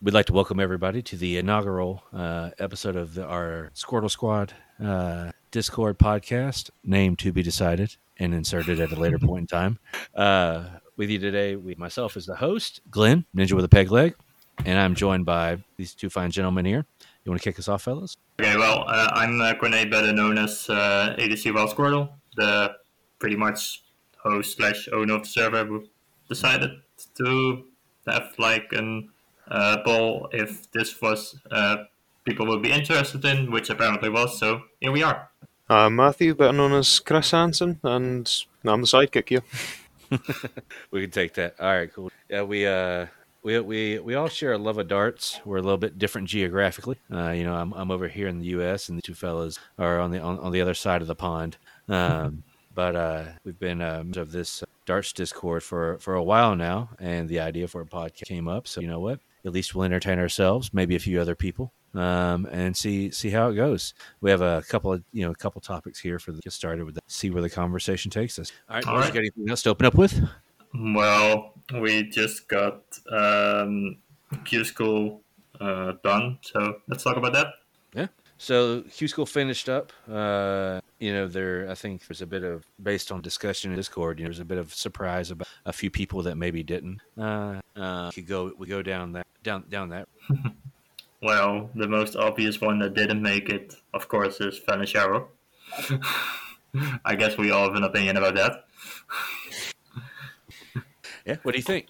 we'd like to welcome everybody to the inaugural uh, episode of the, our Squirtle Squad uh, Discord podcast, name to be decided and inserted at a later point in time. Uh, with you today, we, myself as the host, Glenn, Ninja with a Peg Leg, and I'm joined by these two fine gentlemen here. You want to kick us off, fellas? Okay, well, uh, I'm uh, Corné, better known as uh, ADC Wild Squirtle, the pretty much host slash owner of the server who decided to have like an uh, poll if this was uh, people would be interested in, which apparently was. So here we are. Uh, Matthew, better known as Chris Hansen, and I'm the sidekick here. we can take that. All right, cool. Yeah, we uh we we we all share a love of darts. We're a little bit different geographically. Uh, you know, I'm I'm over here in the U.S. and the two fellas are on the on, on the other side of the pond. Um, but uh, we've been um, of this darts Discord for for a while now, and the idea for a podcast came up. So you know what? At least we'll entertain ourselves, maybe a few other people, um, and see see how it goes. We have a couple of you know a couple topics here for the get started with. That, see where the conversation takes us. All right, All right. you got anything else to open up with? Well, we just got um, Q School uh, done, so let's talk about that. So Q School finished up. Uh, you know, there I think there's a bit of based on discussion in Discord. You know, there's a bit of surprise about a few people that maybe didn't. Uh, uh, could go we go down that down down that. Well, the most obvious one that didn't make it, of course, is Fallon Sherrock. I guess we all have an opinion about that. Yeah. What do you think?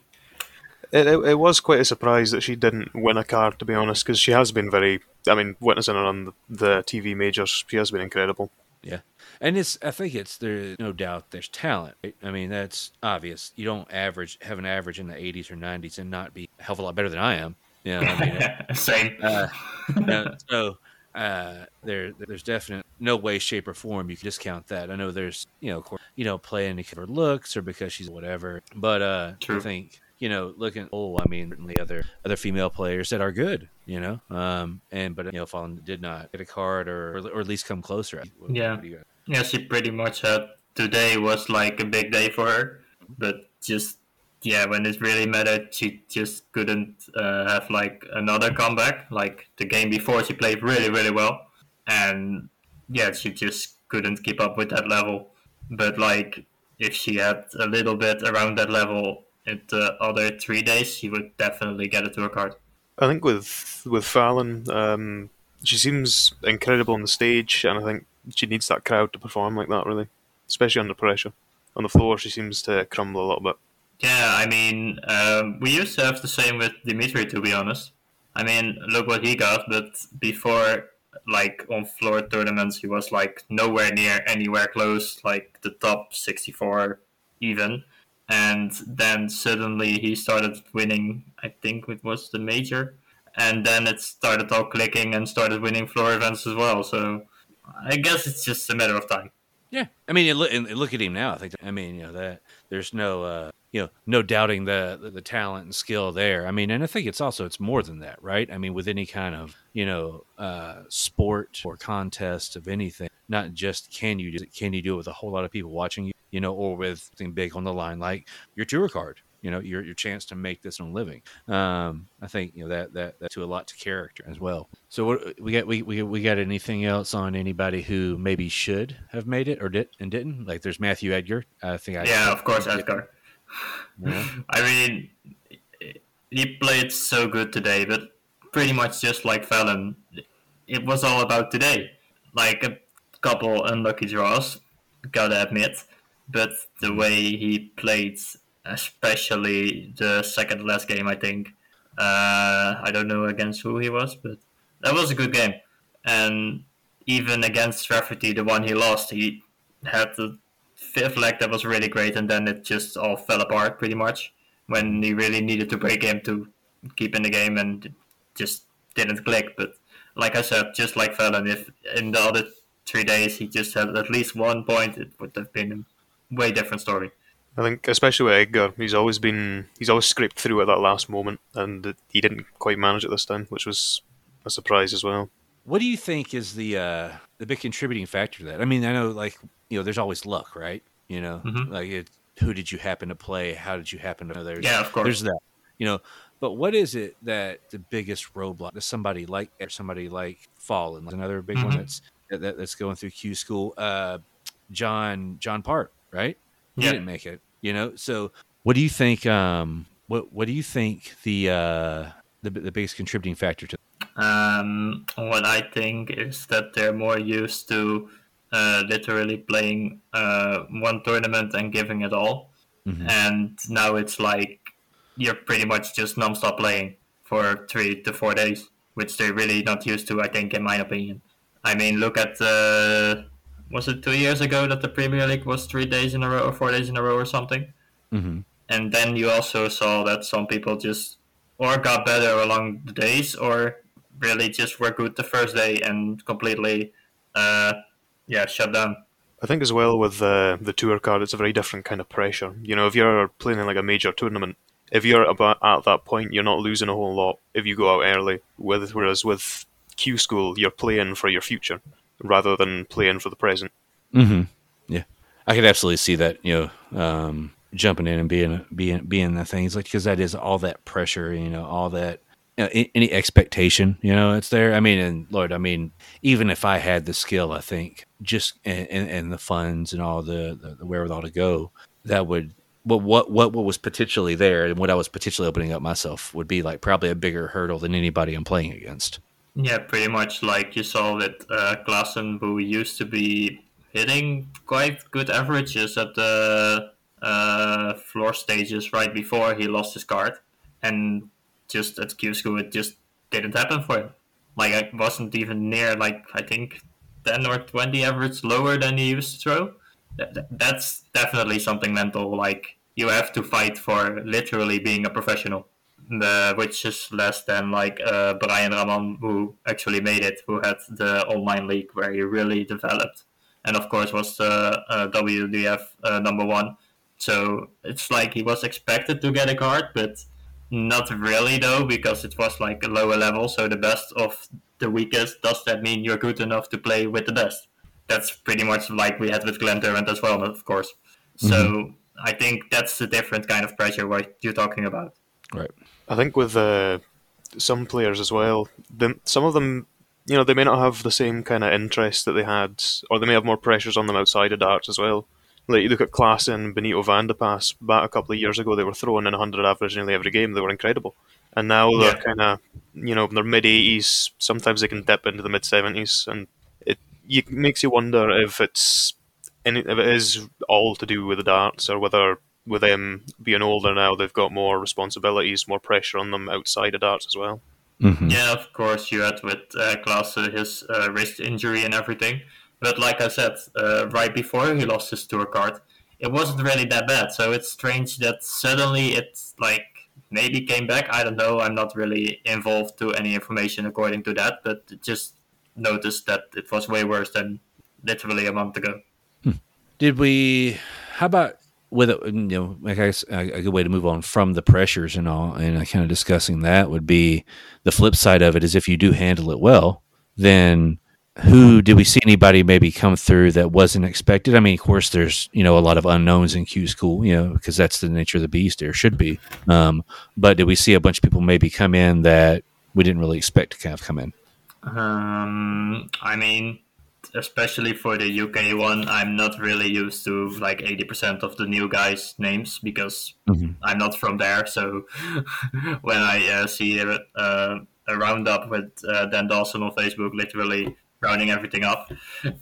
It, it, it was quite a surprise that she didn't win a card, to be honest, because she has been very. I mean, witnessing her on the, the TV majors, she has been incredible. Yeah. And it's I think it's there's no doubt there's talent. right? I mean that's obvious. You don't average have an average in the 80s or 90s and not be a hell of a lot better than I am. You know, I mean, Same. uh, no, so uh, there, there's definite no way, shape, or form you can discount that. I know there's, you know, of course, you know, playing because of her looks or because she's whatever, but uh, I think you know, looking, oh, I mean, certainly other other female players that are good, you know, um, and but you know, Fallon did not get a card or or at least come closer. What- Yeah. what do you got? Yeah, she pretty much had today was like a big day for her, but just yeah, when it really mattered, she just couldn't uh, have like another comeback. Like the game before, she played really really well, and yeah, she just couldn't keep up with that level. But like if she had a little bit around that level in the other three days, he would definitely get a tour card. I think with with Fallon, um, she seems incredible on the stage, and I think she needs that crowd to perform like that, really, especially under pressure. On the floor, she seems to crumble a little bit. Yeah, I mean, um, we used to have the same with Dimitri, to be honest. I mean, look what he got, but before, like, on floor tournaments, he was, like, nowhere near anywhere close, like, the top 64 even. And then suddenly he started winning, I think it was the major. And then it started all clicking and started winning floor events as well. So I guess it's just a matter of time. Yeah, I mean, look, at him now. I think. I mean, you know that there's no, uh, you know, no doubting the, the talent and skill there. I mean, and I think it's also it's more than that, right? I mean, with any kind of you know uh, sport or contest of anything, not just can you do can you do it with a whole lot of people watching you, you know, or with something big on the line like your tour card. You know, your your chance to make this own living. Um, I think you know that that that to a lot to character as well. So what we got we, we we got anything else on anybody who maybe should have made it or did and didn't? Like there's Matthew Edgar. I think I Yeah, of course, Edgar. Yeah. I mean, he played so good today, but pretty much just like Fallon, it was all about today. Like a couple unlucky draws, gotta admit, but the way he played, especially the second last game, I think. Uh, I don't know against who he was, but that was a good game. And even against Rafferty, the one he lost, he had the fifth leg that was really great, and then it just all fell apart pretty much when he really needed to break him to keep in the game, and just didn't click. But like I said, just like Fallon, if in the other three days he just had at least one point, it would have been way different story. I think, especially with Edgar, he's always been he's always scraped through at that last moment, and he didn't quite manage it this time, which was a surprise as well. What do you think is the uh, the big contributing factor to that? I mean, I know like you know, there's always luck, right? You know, Mhm. like it, who did you happen to play? How did you happen to know? There's Yeah, of course. There's that. you know. But what is it that the biggest roadblock to somebody like or somebody like Fallon, another big one Mhm. that's that, that's going through Q school, uh, John John Part, right? He Yeah. didn't make it, you know. So what do you think? Um, what what do you think the uh, the the biggest contributing factor to? Um, what I think is that they're more used to uh, literally playing uh, one tournament and giving it all, Mhm. and now it's like you're pretty much just non-stop playing for three to four days, which they're really not used to. I think, in my opinion. I mean, look at uh, was it two years ago that the Premier League was three days in a row or four days in a row or something? Mm-hmm. and then you also saw that some people just or got better along the days or really just were good the first day and completely uh yeah shut down I think as well with the the tour card, it's a very different kind of pressure. You know, if you're playing in like a major tournament, if you're about at that point, you're not losing a whole lot if you go out early. With whereas with Q school, you're playing for your future rather than playing for the present. Mm-hmm. Yeah, I could absolutely see that. You know, um, jumping in and being being being the things like because that is all that pressure. You know, all that you know, any expectation. You know, it's there. I mean, and Lord, I mean, even if I had the skill, I think just and, and, and the funds and all the, the the wherewithal to go, that would. But what, what what was potentially there and what I was potentially opening up myself would be like probably a bigger hurdle than anybody I'm playing against. Yeah pretty much like you saw with uh Klaasen, who used to be hitting quite good averages at the uh floor stages right before he lost his card and just at Q school it just didn't happen for him like I wasn't even near like I think 10 or 20 average lower than he used to throw. That, that- that's definitely something mental. Like you have to fight for literally being a professional, the, which is less than like uh, Brian Raman, who actually made it, who had the online league where he really developed, and of course was the uh, WDF uh, number one. So it's like he was expected to get a card, but not really though, because it was like a lower level. So the best of the weakest. Does that mean you're good enough to play with the best? That's pretty much like we had with Glen Durrant as well, of course. So I think that's a different kind of pressure what you're talking about. Right. I think with uh, some players as well, some of them, you know, they may not have the same kind of interest that they had, or they may have more pressures on them outside of darts as well. Like you look at Klaas and Benito van de Pas de back a couple of years ago, they were throwing in 100 average nearly every game. They were incredible. And now they're Yeah. kind of, you know, in their mid 80s. Sometimes they can dip into the mid 70s, and it you, makes you wonder if it's any, if it is all to do with the darts, or whether with them being older now, they've got more responsibilities, more pressure on them outside of darts as well. Mm-hmm. Yeah, of course, you had with uh, Klaas uh, his uh, wrist injury and everything. But like I said, uh, right before he lost his tour card, it wasn't really that bad. So it's strange that suddenly it's like maybe came back. I don't know. I'm not really involved to any information according to that, but just noticed that it was way worse than literally a month ago. Did we? How about with? You know, I guess a, a good way to move on from the pressures and all, and kind of discussing that would be the flip side of it is if you do handle it well, then who did we see anybody maybe come through that wasn't expected? I mean, of course, there's you know a lot of unknowns in Q school, you know, because that's the nature of the beast. There should be, um, but did we see a bunch of people maybe come in that we didn't really expect to kind of come in? Um, I mean, especially for the UK one, I'm not really used to like 80% of the new guys' names because Mhm. I'm not from there. So when I uh, see a, uh, a roundup with uh, Dan Dawson on Facebook, literally rounding everything up,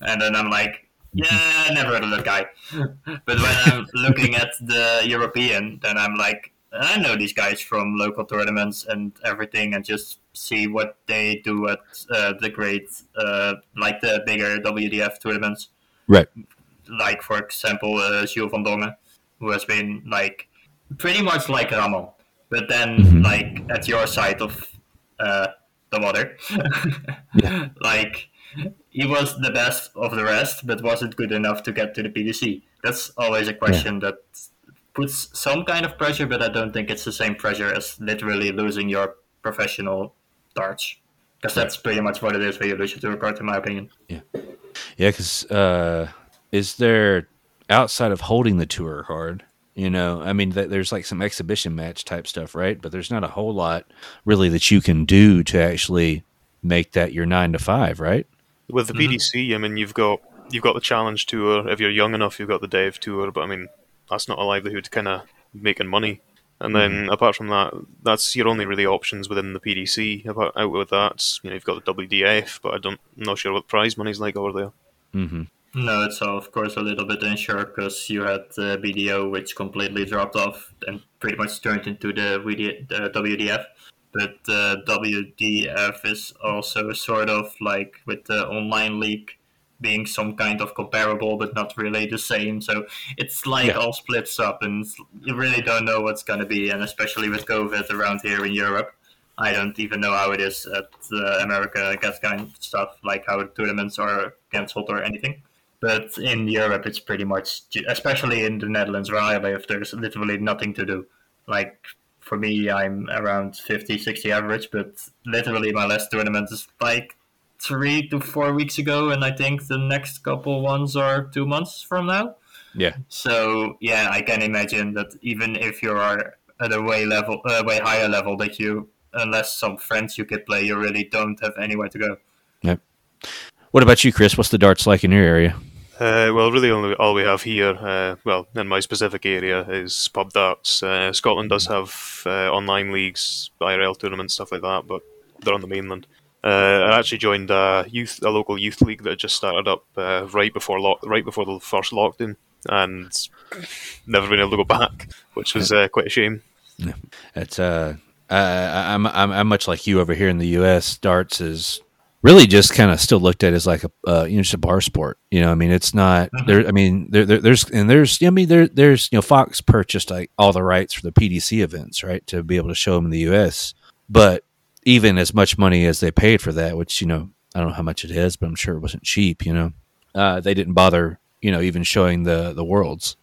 and then I'm like, yeah, never heard of that guy. but when I'm looking at the European, then I'm like, I know these guys from local tournaments and everything, and just see what they do at uh, the great, uh, like the bigger WDF tournaments. Right. Like, for example, uh, Gilles van Dongen, who has been like pretty much like Raman, but then Mhm. like at your side of uh, the water. Yeah. Like, he was the best of the rest, but wasn't good enough to get to the PDC. That's always a question that puts some kind of pressure, but I don't think it's the same pressure as literally losing your professional darts. Because that's pretty much what it is when you lose your tour card, in my opinion. Yeah, Yeah, because uh, is there outside of holding the tour card? You know, I mean, th- there's like some exhibition match type stuff, right? But there's not a whole lot really that you can do to actually make that your nine to five, right? With the Mhm. PDC, I mean, you've got you've got the challenge tour. If you're young enough, you've got the dev tour. But I mean, that's not a livelihood kind of making money. And then apart from that, that's your only really options within the PDC. About out with that, you know, you've got the WDF, but I don't, I'm not sure what prize money's like over there. Mm-hmm. No, it's uh, of course a little bit unsure because you had the BDO, which completely dropped off and pretty much turned into the, the WDF. But uh, WDF is also sort of like with the online league being some kind of comparable, but not really the same. So it's like Yeah. all splits up, and you really don't know what's going to be. And especially with COVID around here in Europe, I don't even know how it is at uh, America. I guess kind of stuff like how tournaments are cancelled or anything. But in Europe, it's pretty much, especially in the Netherlands where I live, there's literally nothing to do. Like for me, I'm around 50, 60 average, but literally my last tournament is like three to four weeks ago, and I think the next couple ones are two months from now. Yeah. So yeah, I can imagine that even if you are at a way level, uh, way higher level, that you, unless some friends you could play, you really don't have anywhere to go. Yep. What about you, Chris? What's the darts like in your area? Uh, well, really, only all we have here, uh, well, in my specific area, is pub darts. Uh, Scotland does have uh, online leagues, IRL tournaments, stuff like that, but they're on the mainland. Uh, I actually joined a youth, a local youth league that had just started up uh, right before lock, right before the first lockdown, and never been able to go back, which was uh, quite a shame. It's uh, I, I- I'm, I'm I'm much like you over here in the U.S. Darts is really just kind of still looked at as like a uh, you know just a bar sport. You know, I mean, it's not Mhm. there. I mean, there, there there's and there's I mean there there's you know Fox purchased like all the rights for the PDC events right to be able to show them in the U.S. But even as much money as they paid for that, which you know I don't know how much it is, but I'm sure it wasn't cheap. You know, uh, they didn't bother you know even showing the the worlds.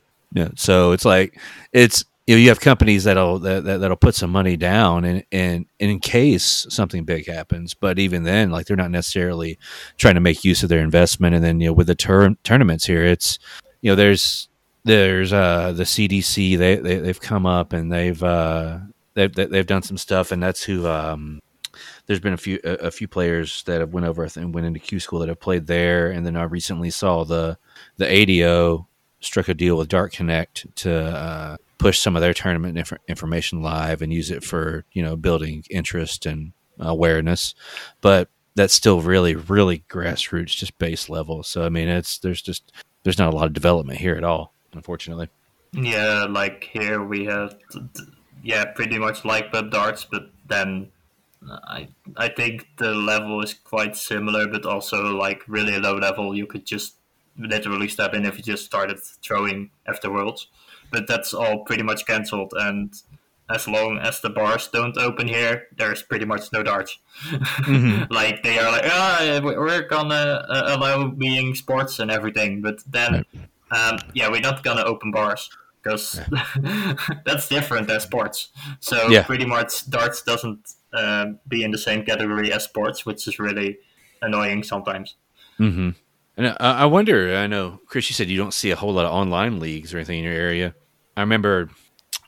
So it's like it's you know you have companies that'll that, that that'll put some money down and and in case something big happens, but even then, like they're not necessarily trying to make use of their investment. And then you know with the tournaments here, it's you know there's there's uh the CDC they, they they've come up and they've uh they've they've done some stuff and that's who um there's been a few a, a few players that have went over and went into Q school that have played there and then I recently saw the the ADO struck a deal with Dart Connect to uh, push some of their tournament inf- information live and use it for you know building interest and awareness, but that's still really really grassroots, just base level. So I mean, it's there's just there's not a lot of development here at all, unfortunately. Yeah, like here we have, yeah, pretty much like the darts, but then I I think the level is quite similar, but also like really low level. You could just literally step in if you just started throwing after worlds, but that's all pretty much cancelled. And as long as the bars don't open here, there's pretty much no darts. Mhm. like they are like, ah, we- we're gonna uh, allow being sports and everything, but then, um, yeah, we're not gonna open bars because that's different than sports. So Yeah. pretty much darts doesn't um, be in the same category as sports, which is really annoying sometimes. Mm-hmm. And I, I wonder. I know, Chris. You said you don't see a whole lot of online leagues or anything in your area. I remember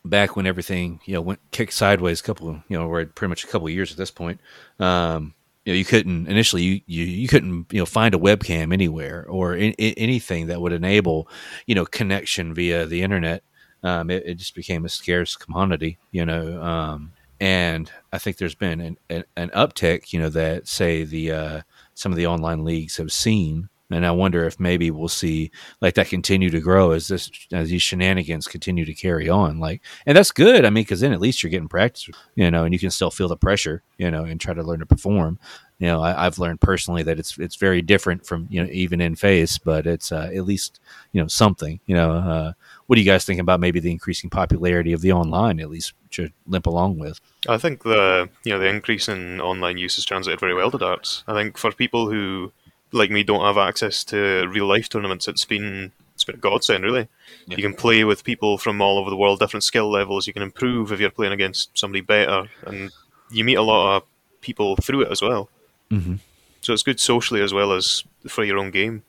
back when everything you know went kicked sideways. A couple, you know, we're pretty much a couple years at this point. Um, you know, you couldn't initially you, you you couldn't you know find a webcam anywhere or in, in, anything that would enable you know connection via the internet. Um, it, it just became a scarce commodity, you know. Um, and I think there's been an, an, an uptick, you know, that say the uh, some of the online leagues have seen. And I wonder if maybe we'll see like that continue to grow as this as these shenanigans continue to carry on. Like, and that's good. I mean, because then at least you're getting practice, you know, and you can still feel the pressure, you know, and try to learn to perform. You know, I, I've learned personally that it's it's very different from you know even in face, but it's uh, at least you know something. You know, uh, what do you guys think about maybe the increasing popularity of the online? At least to limp along with. I think the you know the increase in online use has translated very well to darts. I think for people who like me don't have access to real life tournaments, it's been it's been a godsend really. Yeah. You can play with people from all over the world, different skill levels. You can improve if you're playing against somebody better, and you meet a lot of people through it as well. Mm-hmm. So it's good socially as well as for your own game.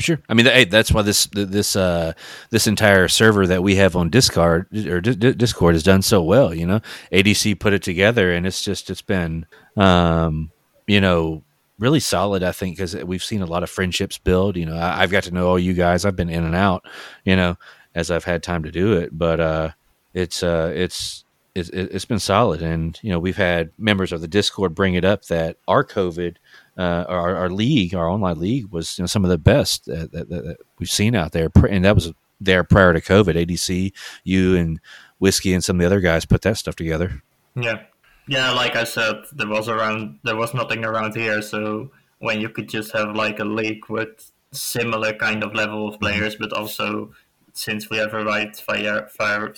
For sure. I mean, hey, that's why this this uh this entire server that we have on Discord or D- Discord has done so well. You know, ADC put it together, and it's just it's been um you know really solid. I think because we've seen a lot of friendships build. You know, I, have got to know all you guys. I've been in and out. You know, as I've had time to do it, but uh, it's uh it's it's, it's been solid. And you know, we've had members of the Discord bring it up that our COVID uh, our, our league, our online league, was you know, some of the best that, that, that, we've seen out there, and that was there prior to COVID. ADC, you and whiskey, and some of the other guys put that stuff together. Yeah, yeah. Like I said, there was around there was nothing around here, so when you could just have like a league with similar kind of level of players, but also since we have a right fire, fire,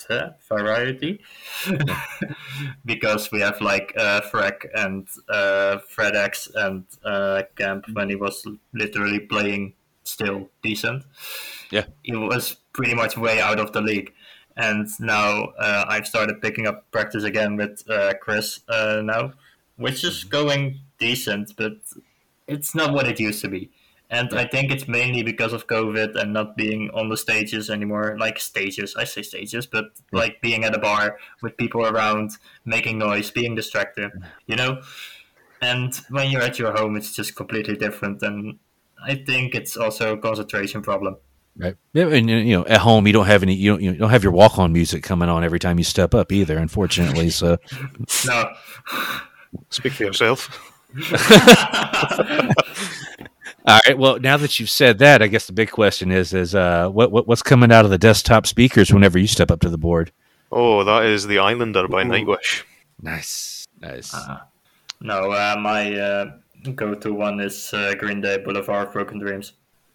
variety because we have like uh, Frek and uh, FredX and uh, Camp when he was literally playing still decent. Yeah, he was pretty much way out of the league, and now uh, I've started picking up practice again with uh, Chris uh, now, which is going decent, but it's not what it used to be. And I think it's mainly because of COVID and not being on the stages anymore. Like stages, I say stages, but yeah. like being at a bar with people around, making noise, being distracted, you know? And when you're at your home, it's just completely different. And I think it's also a concentration problem. Right. Yeah, and you know, at home you don't have any you don't you don't have your walk on music coming on every time you step up either, unfortunately. So No. Speak for yourself. All right. Well, now that you've said that, I guess the big question is: is uh, what, what what's coming out of the desktop speakers whenever you step up to the board? Oh, that is the Islander by Ooh. Nightwish. Nice, nice. Uh, no, uh, my uh, go-to one is uh, Green Day Boulevard Broken Dreams.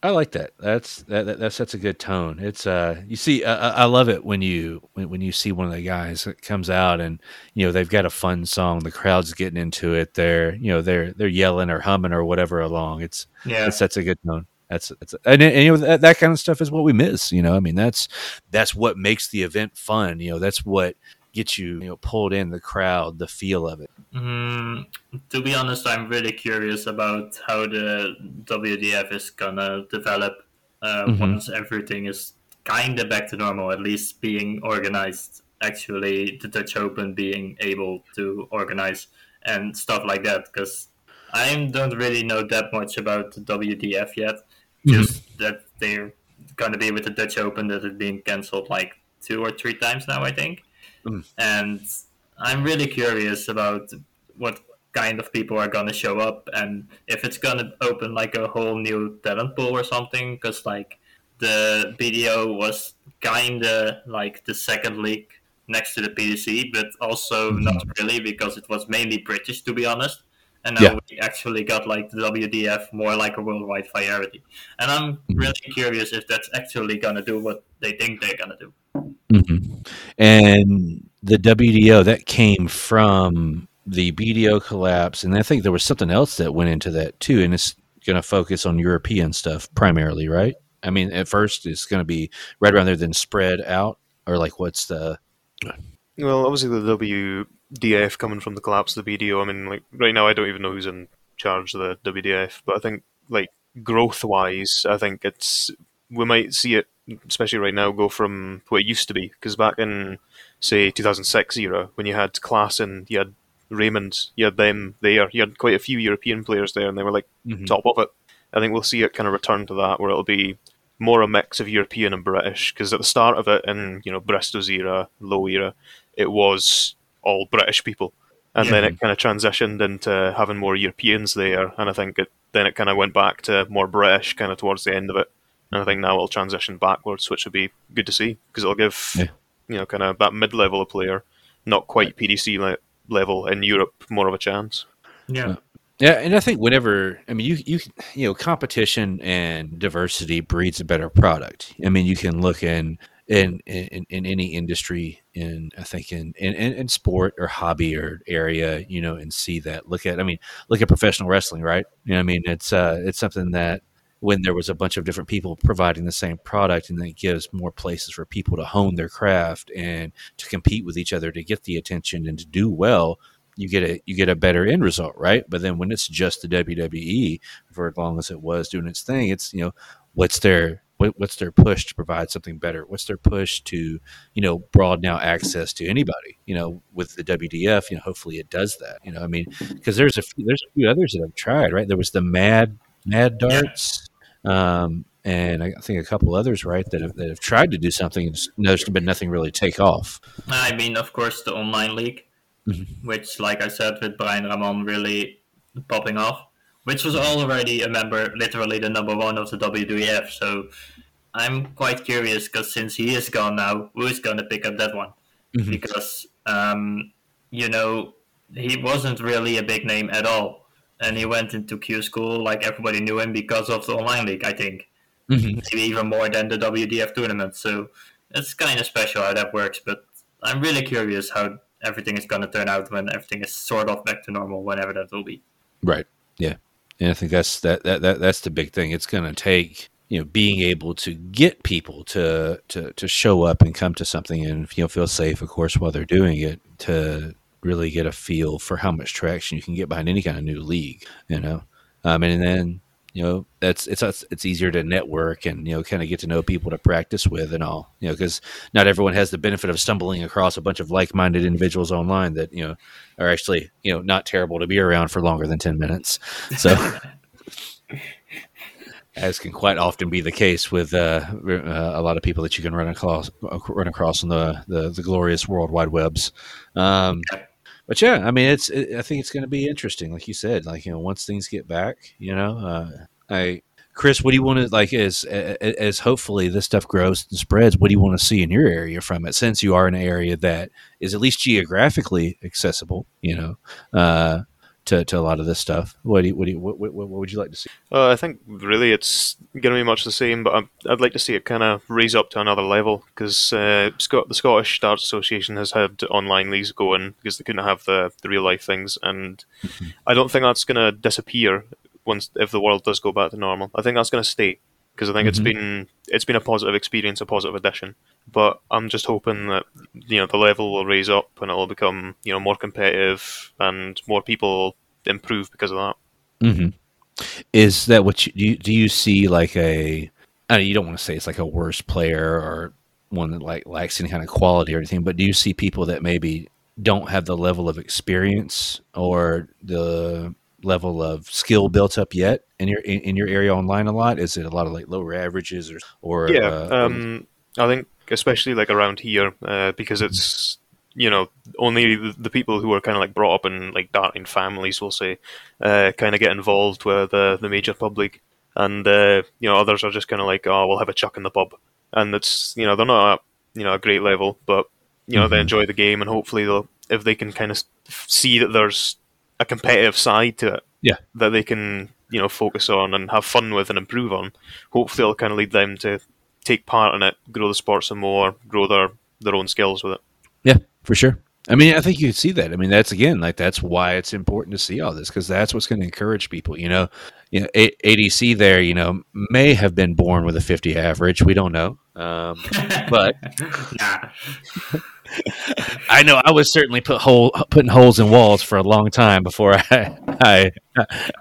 I like that. That's that, that, sets a good tone. It's uh, you see, uh, I love it when you when, when you see one of the guys that comes out and you know they've got a fun song. The crowd's getting into it. They're you know they're they're yelling or humming or whatever along. It's yeah, it sets a good tone. That's that's and, and you know that, that kind of stuff is what we miss. You know, I mean that's that's what makes the event fun. You know, that's what gets you you know pulled in the crowd, the feel of it. Mm, to be honest, I'm really curious about how the WDF is gonna develop uh, mm-hmm. once everything is kind of back to normal, at least being organized. Actually, the Dutch Open being able to organize and stuff like that, because I don't really know that much about the WDF yet. Mm-hmm. Just that they're gonna be with the Dutch Open that is being cancelled like two or three times now, I think. Mm. And I'm really curious about what kind of people are gonna show up and if it's gonna open like a whole new talent pool or something. Because like the BDO was kinda like the second league next to the PDC, but also mm-hmm. not really because it was mainly British to be honest. And now yeah. we actually got like the WDF more like a worldwide priority. And I'm mm-hmm. really curious if that's actually gonna do what they think they're gonna do. Mm-hmm. And the WDO that came from the BDO collapse, and I think there was something else that went into that too, and it's going to focus on European stuff primarily, right? I mean, at first it's going to be right around there, then spread out, or like what's the? Well, obviously the WDF coming from the collapse of the BDO. I mean, like right now, I don't even know who's in charge of the WDF, but I think like growth wise, I think it's we might see it, especially right now, go from what it used to be. Because back in say 2006 era, when you had Class and you had Raymond, you had them there, you had quite a few European players there, and they were like mm-hmm. top of it. I think we'll see it kind of return to that, where it'll be more a mix of European and British. Because at the start of it, in you know Bristow's era, Lowe era, it was all British people, and yeah. then it kind of transitioned into having more Europeans there, and I think it then it kind of went back to more British kind of towards the end of it. And I think now it'll transition backwards, which would be good to see because it'll give yeah. you know kind of that mid level of player, not quite PDC le- level in Europe, more of a chance. Yeah. Yeah, and I think whenever I mean you you you know competition and diversity breeds a better product. I mean you can look in in in, in any industry in I think in, in in sport or hobby or area you know and see that look at I mean look at professional wrestling right you know I mean it's uh it's something that when there was a bunch of different people providing the same product and that gives more places for people to hone their craft and to compete with each other to get the attention and to do well you get a you get a better end result right but then when it's just the WWE for as long as it was doing its thing it's you know what's their what, what's their push to provide something better? What's their push to you know broaden out access to anybody? You know, with the WDF, you know, hopefully it does that. You know, I mean, because there's a few, there's a few others that have tried, right? There was the Mad Mad Darts. Um, and I think a couple others, right, that have, that have tried to do something and there's been nothing really take off. I mean, of course, the online league, mm-hmm. which, like I said, with Brian Raman really popping off, which was already a member, literally the number one of the WDF. So I'm quite curious because since he is gone now, who's going to pick up that one? Mm-hmm. Because, um, you know, he wasn't really a big name at all. And he went into Q school like everybody knew him because of the online league, I think mm-hmm. maybe even more than the WDF tournament. So it's kind of special how that works. But I'm really curious how everything is going to turn out when everything is sort of back to normal, whenever that will be. Right. Yeah. And I think that's that, that, that that's the big thing. It's going to take you know being able to get people to to to show up and come to something and you know feel safe, of course, while they're doing it to really get a feel for how much traction you can get behind any kind of new league. You know, um, and then you know that's it's it's easier to network and you know kind of get to know people to practice with and all you know because not everyone has the benefit of stumbling across a bunch of like-minded individuals online that you know are actually you know not terrible to be around for longer than 10 minutes so as can quite often be the case with uh, uh, a lot of people that you can run across run across on the the, the glorious world wide webs um, but yeah, I mean, it's. It, I think it's going to be interesting, like you said. Like you know, once things get back, you know, uh, I Chris, what do you want to like as as hopefully this stuff grows and spreads? What do you want to see in your area from it? Since you are in an area that is at least geographically accessible, you know, uh, to, to a lot of this stuff. What do you, what, do you, what, what, what would you like to see? Uh, I think really it's going to be much the same, but i would like to see it kind of raise up to another level because uh, Scott, the Scottish Darts Association has had online leagues going because they couldn't have the, the real life things, and mm-hmm. I don't think that's going to disappear once if the world does go back to normal. I think that's going to stay because I think mm-hmm. it's been it's been a positive experience, a positive addition. But I'm just hoping that you know the level will raise up and it'll become you know more competitive and more people improve because of that. Mm-hmm. Is that what you do? You, do you see like a? I mean, you don't want to say it's like a worse player or one that like lacks any kind of quality or anything, but do you see people that maybe don't have the level of experience or the level of skill built up yet in your in, in your area online a lot? Is it a lot of like lower averages or or yeah? Uh, um, I think especially like around here uh, because it's you know only the, the people who are kind of like brought up in like darting families will say uh, kind of get involved with the the major public and uh, you know others are just kind of like oh we'll have a chuck in the pub and it's you know they're not at you know a great level but you know mm-hmm. they enjoy the game and hopefully they'll if they can kind of see that there's a competitive side to it. Yeah. That they can, you know, focus on and have fun with and improve on. Hopefully it'll kind of lead them to take part in it, grow the sport some more, grow their, their own skills with it. Yeah, for sure. I mean, I think you see that. I mean, that's again, like that's why it's important to see all this because that's what's going to encourage people. You know, you know, a- ADC there, you know, may have been born with a 50 average. We don't know, um, but I know I was certainly put hole putting holes in walls for a long time before I I,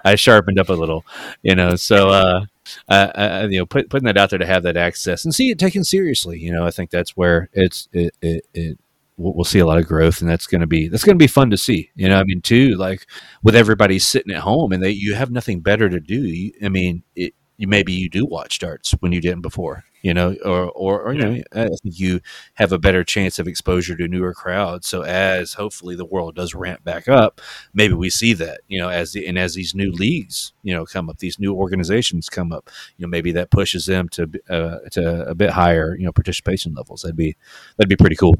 I sharpened up a little, you know. So uh, uh, you know, put, putting that out there to have that access and see it taken seriously, you know, I think that's where it's it, it, it we'll see a lot of growth and that's going to be that's going to be fun to see you know i mean too like with everybody sitting at home and they you have nothing better to do you, i mean it, you maybe you do watch darts when you didn't before you know, or, or, or you know, I think you have a better chance of exposure to newer crowds. So as hopefully the world does ramp back up, maybe we see that, you know, as the, and as these new leagues, you know, come up, these new organizations come up, you know, maybe that pushes them to, uh, to a bit higher, you know, participation levels. That'd be, that'd be pretty cool.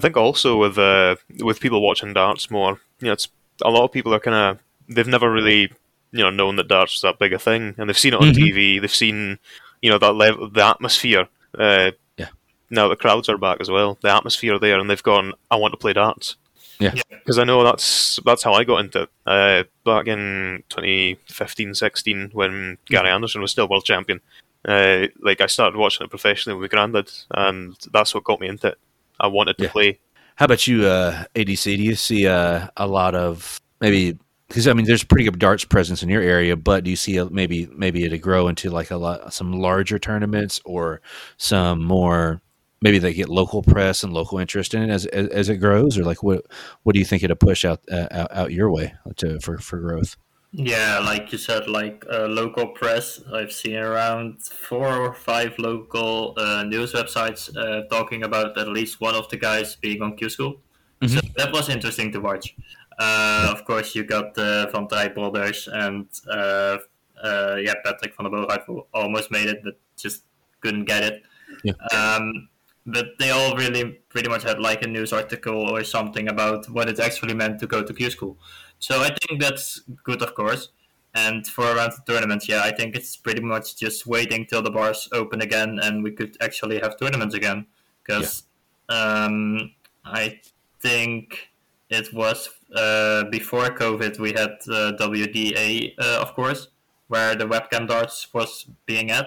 I think also with, uh, with people watching darts more, you know, it's a lot of people are kind of, they've never really, you know, known that darts is that big a thing and they've seen it on mm-hmm. TV. They've seen, you know that level, the atmosphere. Uh, yeah. Now the crowds are back as well. The atmosphere there, and they've gone. I want to play darts. Yeah. Because I know that's that's how I got into it. Uh, back in 2015, 16, when Gary Anderson was still world champion. Uh, like I started watching it professionally with my granddad, and that's what got me into it. I wanted to yeah. play. How about you, uh, ADC? Do you see uh, a lot of maybe because I mean, there's pretty good darts presence in your area, but do you see a, maybe maybe it to grow into like a lot some larger tournaments or some more maybe they get local press and local interest in it as as, as it grows, or like what what do you think it'll push out uh, out, out your way to for for growth? Yeah, like you said, like uh, local press. I've seen around four or five local uh, news websites uh, talking about at least one of the guys being on Q School. Mhm. So that was interesting to watch. Uh, of course, you got the Van Tij brothers and uh, uh, yeah, Patrick van der Boogaard who almost made it, but just couldn't get it. Yeah. Um, but they all really pretty much had like a news article or something about what it actually meant to go to Q School. So I think that's good, of course. And for around the tournaments, yeah, I think it's pretty much just waiting till the bars open again and we could actually have tournaments again. Because um, I think it was uh, before COVID we had uh, WDA, uh, of course, where the webcam darts was being at.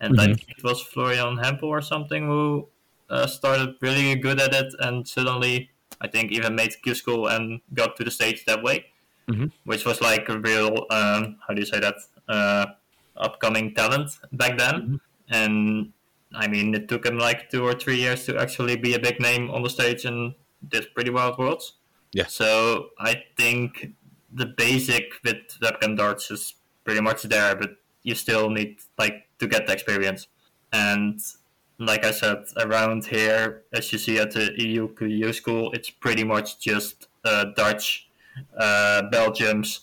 And I Mhm. think it was Florian Hempel or something who uh, started really good at it and suddenly, I think, even made Q School and got to the stage that way Mhm. which was like a real um, how do you say that uh, upcoming talent back then Mhm. and i mean it took him like two or three years to actually be a big name on the stage and did pretty well at worlds Yeah. so i think the basic with webcam darts is pretty much there but you still need like to get the experience and like i said around here as you see at the Q school it's pretty much just uh, dutch Belgians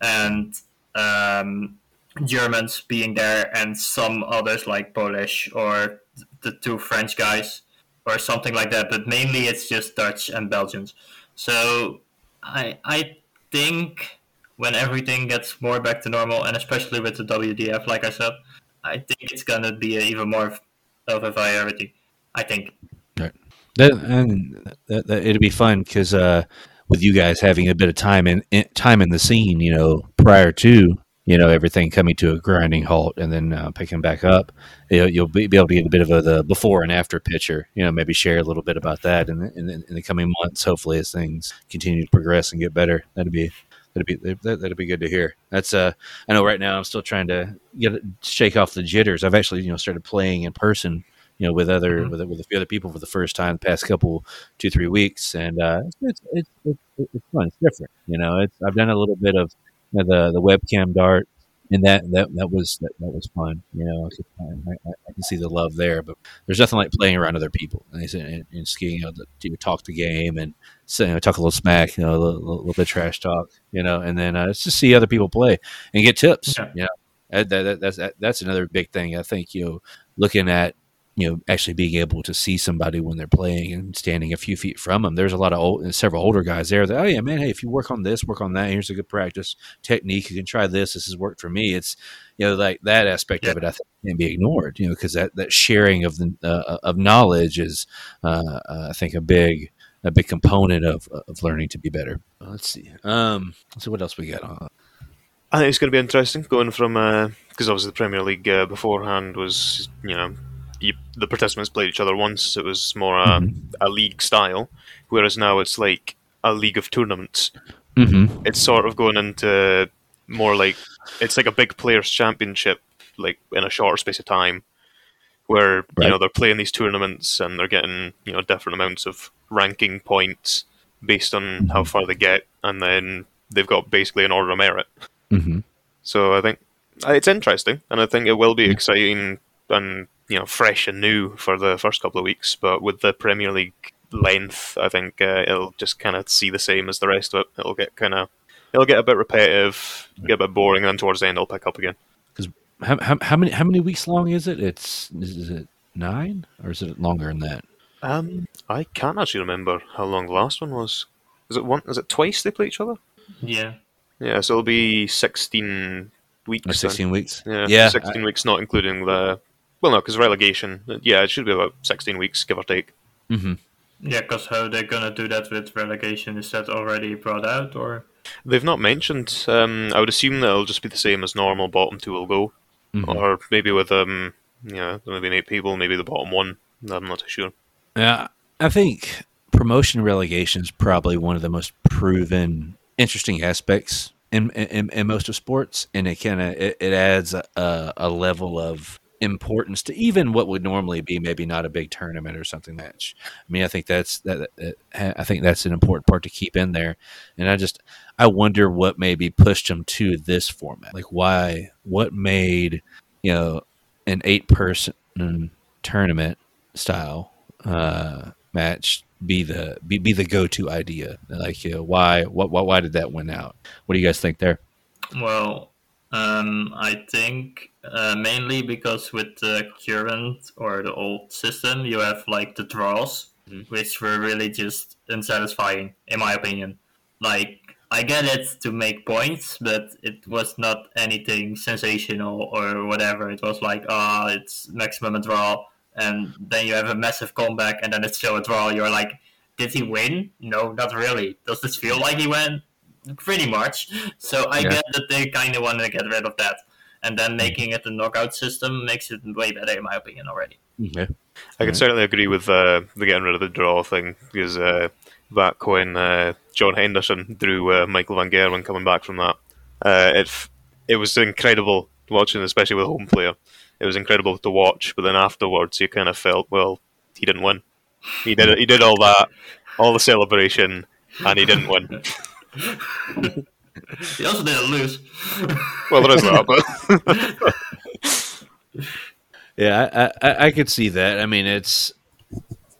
and um, Germans being there, and some others like Polish or the two French guys or something like that. But mainly it's just Dutch and Belgians. So I I think when everything gets more back to normal, and especially with the WDF, like I said, I think it's gonna be even more of- a variety. I think. That, and that, that, it'd be fun because uh, with you guys having a bit of time in, in time in the scene, you know, prior to you know everything coming to a grinding halt and then uh, picking back up, you'll, you'll be, be able to get a bit of a the before and after picture. You know, maybe share a little bit about that in in, in the coming months. Hopefully, as things continue to progress and get better, that'd be that'd be that, that'd be good to hear. That's uh, I know right now I'm still trying to get shake off the jitters. I've actually you know started playing in person you know, with other Mhm. with with a few other people for the first time the past couple two three weeks, and uh, it's, it's it's it's fun. It's different, you know. It's I've done a little bit of you know, the the webcam dart, and that that that was that, that was fun. You know, I, I, I, can see the love there, but there's nothing like playing around other people and, and, and skiing. You know, the, to talk the game and you know, talk a little smack, you know, a little, little bit of trash talk, you know, and then uh, it's just see other people play and get tips. Yeah. You know, that, that, that's that, that's another big thing. I think you know, looking at you know actually being able to see somebody when they're playing and standing a few feet from them. There's a lot of old, several older guys there that oh yeah man hey if you work on this work on that here's a good practice technique you can try this this has worked for me. It's you know like that aspect of it I think can't be ignored you know because that that sharing of the uh, of knowledge is uh, uh, I think a big a big component of of learning to be better. Uh, let's see. Um, so what else we got on? I think it's going to be interesting going from because obviously the Premier League uh, beforehand was you know you, the participants played each other once. It was more a, Mhm. a league style, whereas now it's like a league of tournaments. Mm-hmm. It's sort of going into more like it's like a big players' championship, like in a shorter space of time, where Right. you know they're playing these tournaments and they're getting you know different amounts of ranking points based on how far they get, and then they've got basically an order of merit. Mm-hmm. So I think uh, it's interesting, and I think it will be Yeah. exciting and you know fresh and new for the first couple of weeks. But with the Premier League length, I think uh, it'll just kind of see the same as the rest of it. It'll get kind of it'll get a bit repetitive, get a bit boring, and then towards the end it'll pick up again. How, how, how many how many weeks long is it? It's is it nine or is it longer than that? Um, I can't actually remember how long the last one was. Is it one? Is it twice they play each other? Yeah. Yeah, so it'll be sixteen weeks. Or then. sixteen weeks? Yeah, yeah. sixteen weeks, not including the. Well, no, because relegation. Yeah, it should be about sixteen weeks, give or take. hmm Yeah, because how they're gonna do that with relegation is that already brought out or? They've not mentioned. Um, I would assume that it'll just be the same as normal. Bottom two will go, hmm or maybe with um, yeah, maybe eight people, maybe the bottom one. I'm not too sure. Yeah, I think promotion relegation is probably one of the most proven interesting aspects in in, in most of sports, and it kind of it, it, adds a, a level of importance to even what would normally be maybe not a big tournament or something match. I mean, I think that's that, that, I think that's an important part to keep in there. And I just I wonder what maybe pushed them to this format. Like why what made, you know, an 8 person tournament style uh match be the be, be the go-to idea like you know, why what, what why did that win out what do you guys think there well um, I think uh, mainly because with the current or the old system, you have like the draws, mm-hmm. which were really just unsatisfying, in my opinion. Like, I get it to make points, but it was not anything sensational or whatever. It was like, ah, oh, it's maximum a draw, and then you have a massive comeback, and then it's still a draw. You're like, did he win? No, not really. Does this feel like he won? Pretty much. So I yeah. get that they kind of want to get rid of that, and then mm-hmm. making it a knockout system makes it way better, in my opinion, already. Yeah, I can certainly agree with uh, the getting rid of the draw thing because uh, back when uh, John Henderson drew uh, Michael van Gerwen coming back from that, uh, it it was incredible watching, especially with home player. It was incredible to watch, but then afterwards, you kind of felt, well, he didn't win. He did he did all that, all the celebration, and he didn't win. he also didn't lose. well, there is that, but yeah, I, I, I could see that. I mean, it's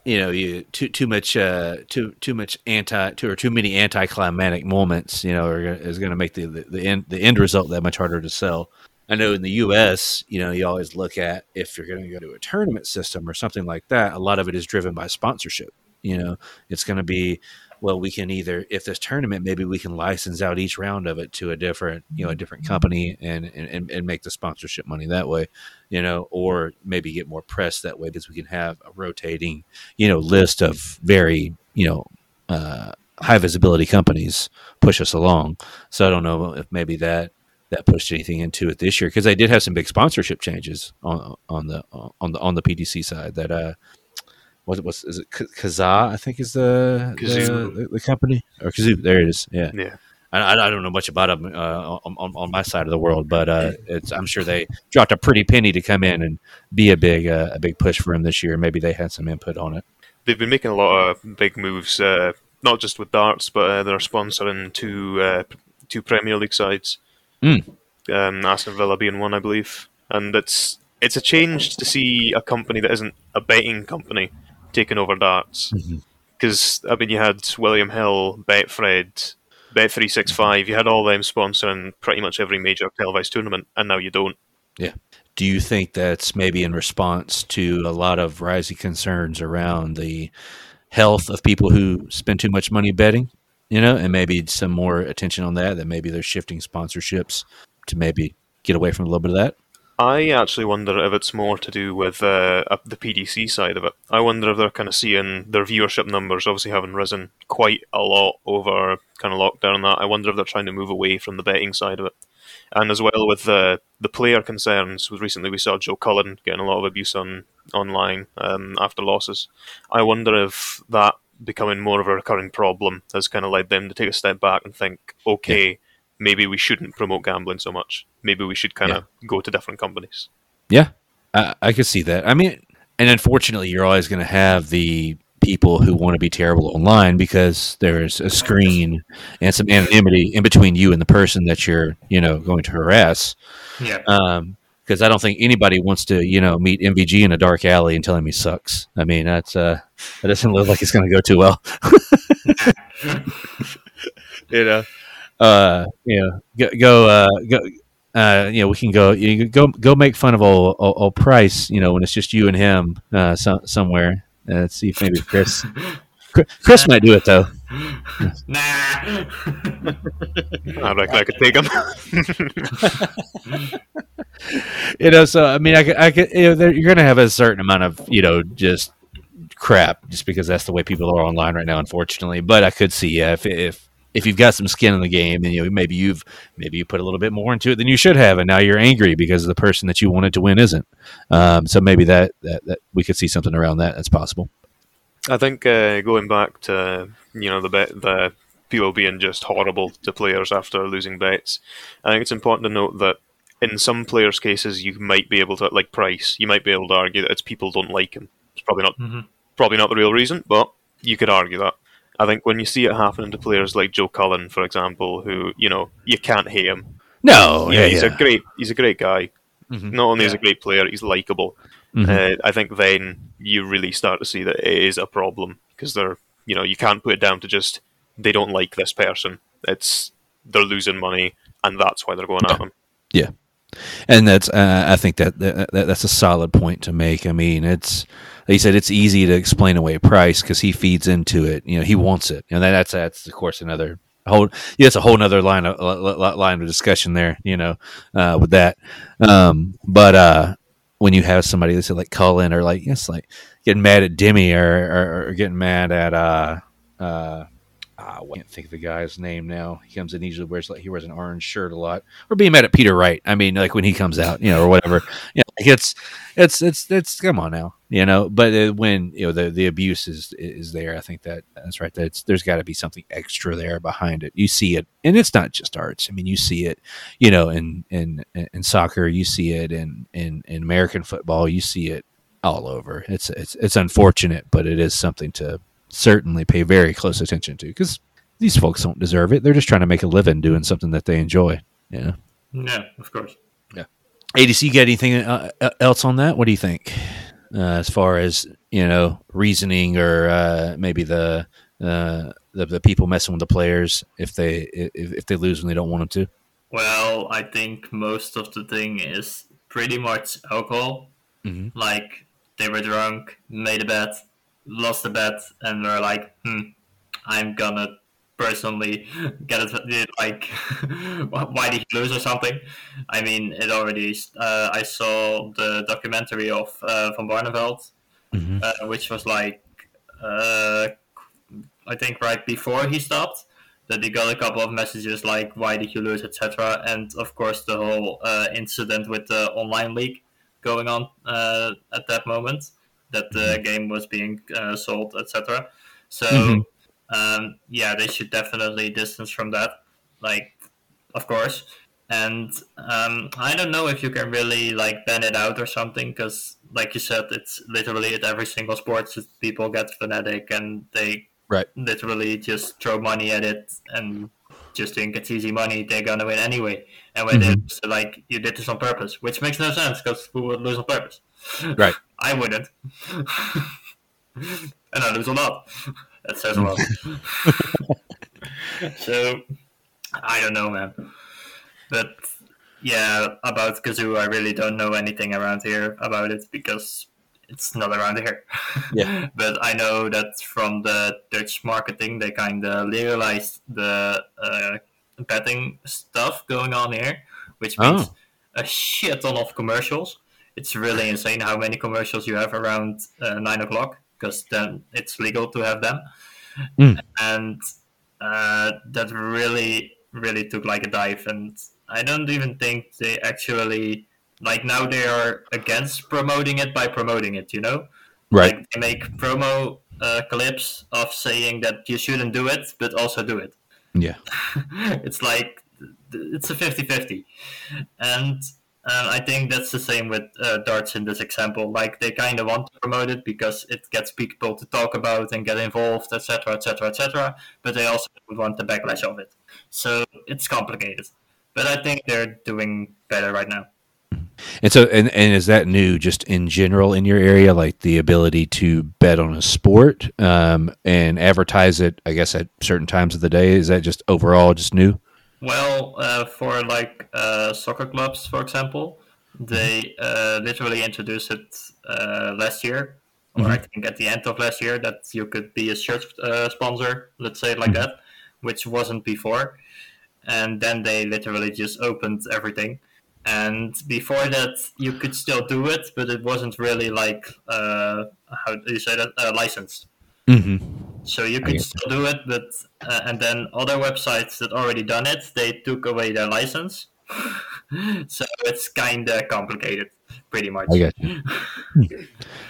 you know, you too too much uh, too too much anti too or too many anticlimactic moments. You know, are, is going to make the, the the end the end result that much harder to sell. I know in the U.S., you know, you always look at if you're going to go to a tournament system or something like that. A lot of it is driven by sponsorship. You know, it's going to be well, we can either, if this tournament, maybe we can license out each round of it to a different, you know, a different company and, and, and make the sponsorship money that way, you know, or maybe get more press that way because we can have a rotating, you know, list of very, you know, uh, high visibility companies push us along. So I don't know if maybe that that pushed anything into it this year because they did have some big sponsorship changes on on the on the on the PDC side that uh what was is it Kazaa? I think is the the, the, company or Cazoo. There it is. Yeah. Yeah. I, I don't know much about them uh, on, on, my side of the world, but uh, it's, I'm sure they dropped a pretty penny to come in and be a big uh, a big push for him this year. Maybe they had some input on it. They've been making a lot of big moves, uh, not just with darts, but uh, they're sponsoring two uh, two Premier League sides. Mm. Um, Aston Villa being one, I believe, and it's it's a change to see a company that isn't a betting company taken over darts. Because mm-hmm. I mean, you had William Hill, Betfred, Bet three six five. You had all them sponsoring pretty much every major televised tournament, and now you don't. Yeah. Do you think that's maybe in response to a lot of rising concerns around the health of people who spend too much money betting? You know, and maybe some more attention on that. That maybe they're shifting sponsorships to maybe get away from a little bit of that. I actually wonder if it's more to do with uh, the PDC side of it. I wonder if they're kind of seeing their viewership numbers obviously having risen quite a lot over kind of lockdown and that. I wonder if they're trying to move away from the betting side of it. And as well with the the player concerns, recently we saw Joe Cullen getting a lot of abuse on online um, after losses. I wonder if that becoming more of a recurring problem has kind of led them to take a step back and think, okay, yeah. Maybe we shouldn't promote gambling so much maybe we should kind of yeah. go to different companies. Yeah, I, I could see that. I mean, and unfortunately, you're always going to have the people who want to be terrible online because there's a screen and some anonymity in between you and the person that you're, you know, going to harass. Yeah. Um, because I don't think anybody wants to, you know, meet MVG in a dark alley and tell him he sucks. I mean, that's uh, that doesn't look like it's going to go too well. you know, uh, you know, go, go, uh, go uh, you know, we can go, you can go, go make fun of old, old, old, Price, you know, when it's just you and him uh, so, somewhere. Uh, let's see if maybe Chris, Chris might do it though. Nah, I reckon I could take him. you know, so I mean, I could, I could, you know, you're going to have a certain amount of, you know, just crap, just because that's the way people are online right now, unfortunately. But I could see, yeah, if if if you've got some skin in the game and you know maybe you've maybe you put a little bit more into it than you should have and now you're angry because the person that you wanted to win isn't um, so maybe that, that that we could see something around that that's possible i think uh, going back to you know the bet the people being just horrible to players after losing bets. I think it's important to note that in some players' cases, you might be able to, like Price, you might be able to argue that it's people don't like him. It's probably not Mhm. probably not the real reason, but you could argue that. I think when you see it happening to players like Joe Cullen, for example, who you know you can't hate him. No, yeah, yeah, he's yeah. a great he's a great guy. Mhm. Not only is he a great player, he's likable. Mhm. Uh, I think then you really start to see that it is a problem because they're you know you can't put it down to just they don't like this person. It's they're losing money and that's why they're going at them. Yeah, and that's uh, I think that, that that that's a solid point to make. I mean, it's you said, it's easy to explain away price because he feeds into it. You know, he wants it, and that's that's of course another whole. Yeah, it's a whole other line of li- li- line of discussion there. You know, uh, with that. Um, but uh, when you have somebody that's like Cullen or like yes, like getting mad at Demi or, or, or getting mad at uh uh. I can't think of the guy's name now. He comes in, he usually wears like he wears an orange shirt a lot, or being mad at Peter Wright. I mean, like when he comes out, you know, or whatever. You know, like it's it's it's it's come on now, you know. But when you know the the abuse is is there, I think that that's right. That's there's got to be something extra there behind it. You see it, and it's not just arts. I mean, you see it, you know, in in in soccer, you see it in in in American football, you see it all over. It's it's it's unfortunate, but it is something to certainly pay very close attention to because these folks don't deserve it. They're just trying to make a living doing something that they enjoy. Yeah. Yeah, of course. Yeah. ADC, you got anything uh, uh, else on that? What do you think, uh, as far as you know, reasoning or uh, maybe the, uh, the the people messing with the players if they if, if they lose when they don't want them to? Well, I think most of the thing is pretty much alcohol. Mhm. Like they were drunk, made a bet, lost the bet, and they're like, "Hmm, I'm gonna personally get it." Like, why did he lose or something? I mean, it already. Uh, I saw the documentary of uh, Van Barneveld, Mhm. uh, which was like, uh, I think right before he stopped that he got a couple of messages like why did you lose etc and of course the whole uh, incident with the online league going on uh, at that moment that the game was being uh, sold etc so Mhm. Um, yeah they should definitely distance from that like of course. And um, i don't know if you can really like ban it out or something because like you said it's literally at every single sport people get fanatic and they Right. literally just throw money at it and just think it's easy money they're gonna win anyway. And when they lose, they're like you did this on purpose which makes no sense because who would lose on purpose? Right. i wouldn't. And i lose a lot that says a lot so i don't know man but yeah about Cazoo i really don't know anything around here about it because it's not around here Yeah. but I know that from the Dutch marketing, they kind of legalized the uh, betting stuff going on here, which means Oh. a shit ton of commercials. It's really insane how many commercials you have around uh, nine o'clock because then it's legal to have them, Mm. and uh, that really, really took like a dive. And I don't even think they actually like now they are against promoting it by promoting it. You know. Right. Like they make promo uh, clips of saying that you shouldn't do it, but also do it. Yeah. it's like it's a 50-50. and uh, I think that's the same with uh, darts in this example. Like they kind of want to promote it because it gets people to talk about and get involved, etc., etc., etc. But they also want the backlash of it. So it's complicated. But I think they're doing better right now. And so, and, and is that new just in general in your area, like the ability to bet on a sport um, and advertise it, I guess, at certain times of the day? Is that just overall just new? Well, uh, for like uh, soccer clubs, for example, they uh, literally introduced it uh, last year, or I think at the end of last year, that you could be a shirt uh, sponsor, let's say it like that, which wasn't before. And then they literally just opened everything. And before that, you could still do it, but it wasn't really like uh, how do you say that uh, licensed. Mm-hmm. So you could still do it, but uh, and then other websites that already done it, they took away their license. so it's kind of complicated, pretty much. I got you.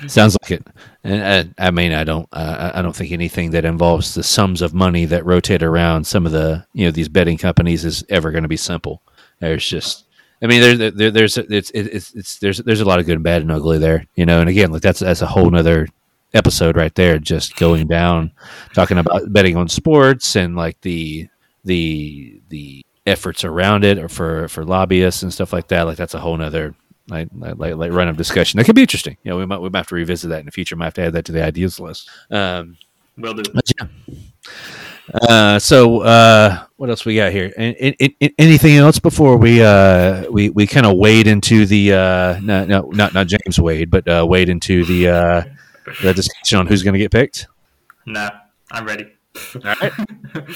Sounds like it. And I, I mean, I don't, uh, I don't think anything that involves the sums of money that rotate around some of the, you know, these betting companies is ever going to be simple. There's just, I mean, there, there there's, it's, it's, it's, there's, there's a lot of good and bad and ugly there, you know. And again, like that's that's a whole nother episode right there, just going down, talking about betting on sports and like the, the, the efforts around it or for for lobbyists and stuff like that. Like that's a whole nother like like, like run of discussion. That could be interesting. You know, we might we might have to revisit that in the future. Might have to add that to the ideas list. Um, Will do. but yeah. Uh, so uh, what else we got here? And, anything else before we uh, we we kind of wade into the uh, no, no not not James Wade, but uh, wade into the uh, the discussion on who's going to get picked. Nah, I'm ready. All right.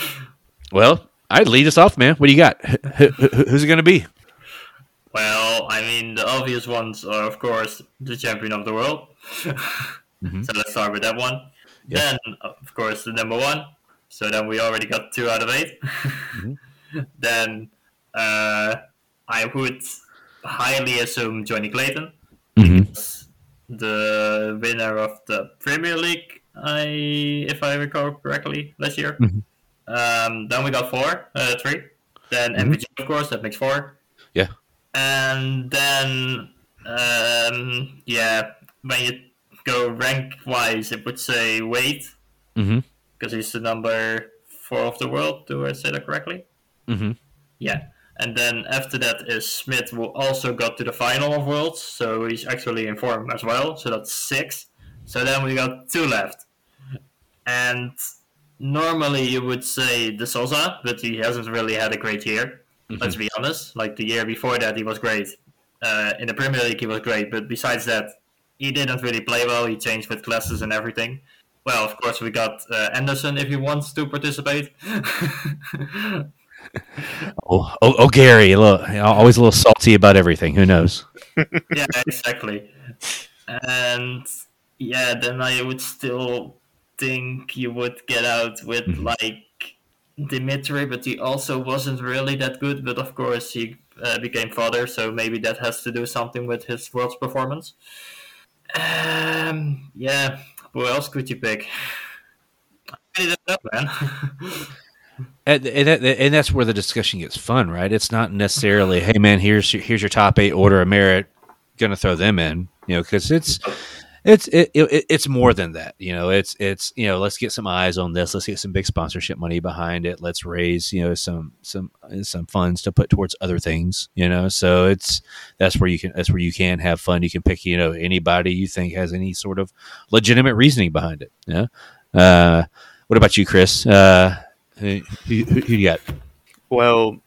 well, I lead us off, man. What do you got? who's it going to be? Well, I mean, the obvious ones are, of course, the champion of the world. mm-hmm. So let's start with that one. Then, of course, the number one. So then we already got two out of 8 mm-hmm. then uh, I would highly assume Johnny Clayton. Mm-hmm. The winner of the Premier League, I, if I recall correctly, last year. Mm-hmm. Um, then we got four, uh, three. Then mm-hmm. Of course, that makes four. Yeah. And then, um, yeah, when you go rank wise, it would say Wade. Mm-hmm. Because he's the number four of the world. Do I say that correctly? Mm-hmm. Yeah. And then after that is Smith, who also got to the final of Worlds. So he's actually in form as well. So that's six. So then we got two left. And normally you would say De Sousa, but he hasn't really had a great year. Mm-hmm. Let's be honest. Like the year before that, he was great. Uh, in the Premier League, he was great, but besides that, he didn't really play well. He changed with classes and everything. Well, of course, we got uh, Anderson if he wants to participate. oh, oh, oh, Gary, a little, always a little salty about everything. Who knows? yeah, exactly. And yeah, then I would still think you would get out with mm-hmm. like Dimitri, but he also wasn't really that good. But of course, he uh, became father, so maybe that has to do something with his world's performance. Um, yeah, who else could you pick? I don't know, man. and, and, and, that's where the discussion gets fun, right? It's not necessarily, hey man, here's your, here's your top eight order of merit, gonna throw them in, you know, because it's it's it, it, it's more than that you know? It's it's you know let's get some eyes on this. Let's get some big sponsorship money behind it. Let's raise you know some some some funds to put towards other things you know? So it's that's where you can that's where you can have fun. You can pick you know anybody you think has any sort of legitimate reasoning behind it yeah uh, what about you chris? Uh, who, who, who, you got well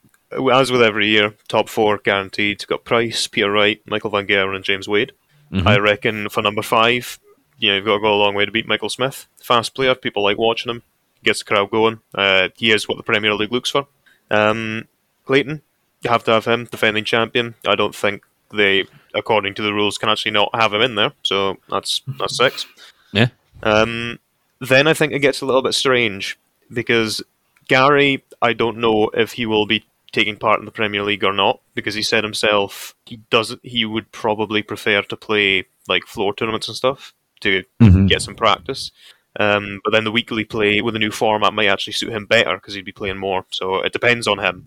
as with every year top four guaranteed got price peter wright michael van gerwen and james wade Mm-hmm. I reckon for number five, you know, you've got to go a long way to beat Michael Smith. Fast player, people like watching him, gets the crowd going. Uh, he is what the Premier League looks for. Um, Clayton, you have to have him, defending champion. I don't think they, according to the rules, can actually not have him in there. So that's that's six. Yeah. Um, then I think it gets a little bit strange because Gary, I don't know if he will be taking part in the Premier League or not because he said himself he doesn't. He would probably prefer to play like floor tournaments and stuff to mm-hmm. get some practice. Um, but then the weekly play with a new format might actually suit him better because he'd be playing more. So it depends on him.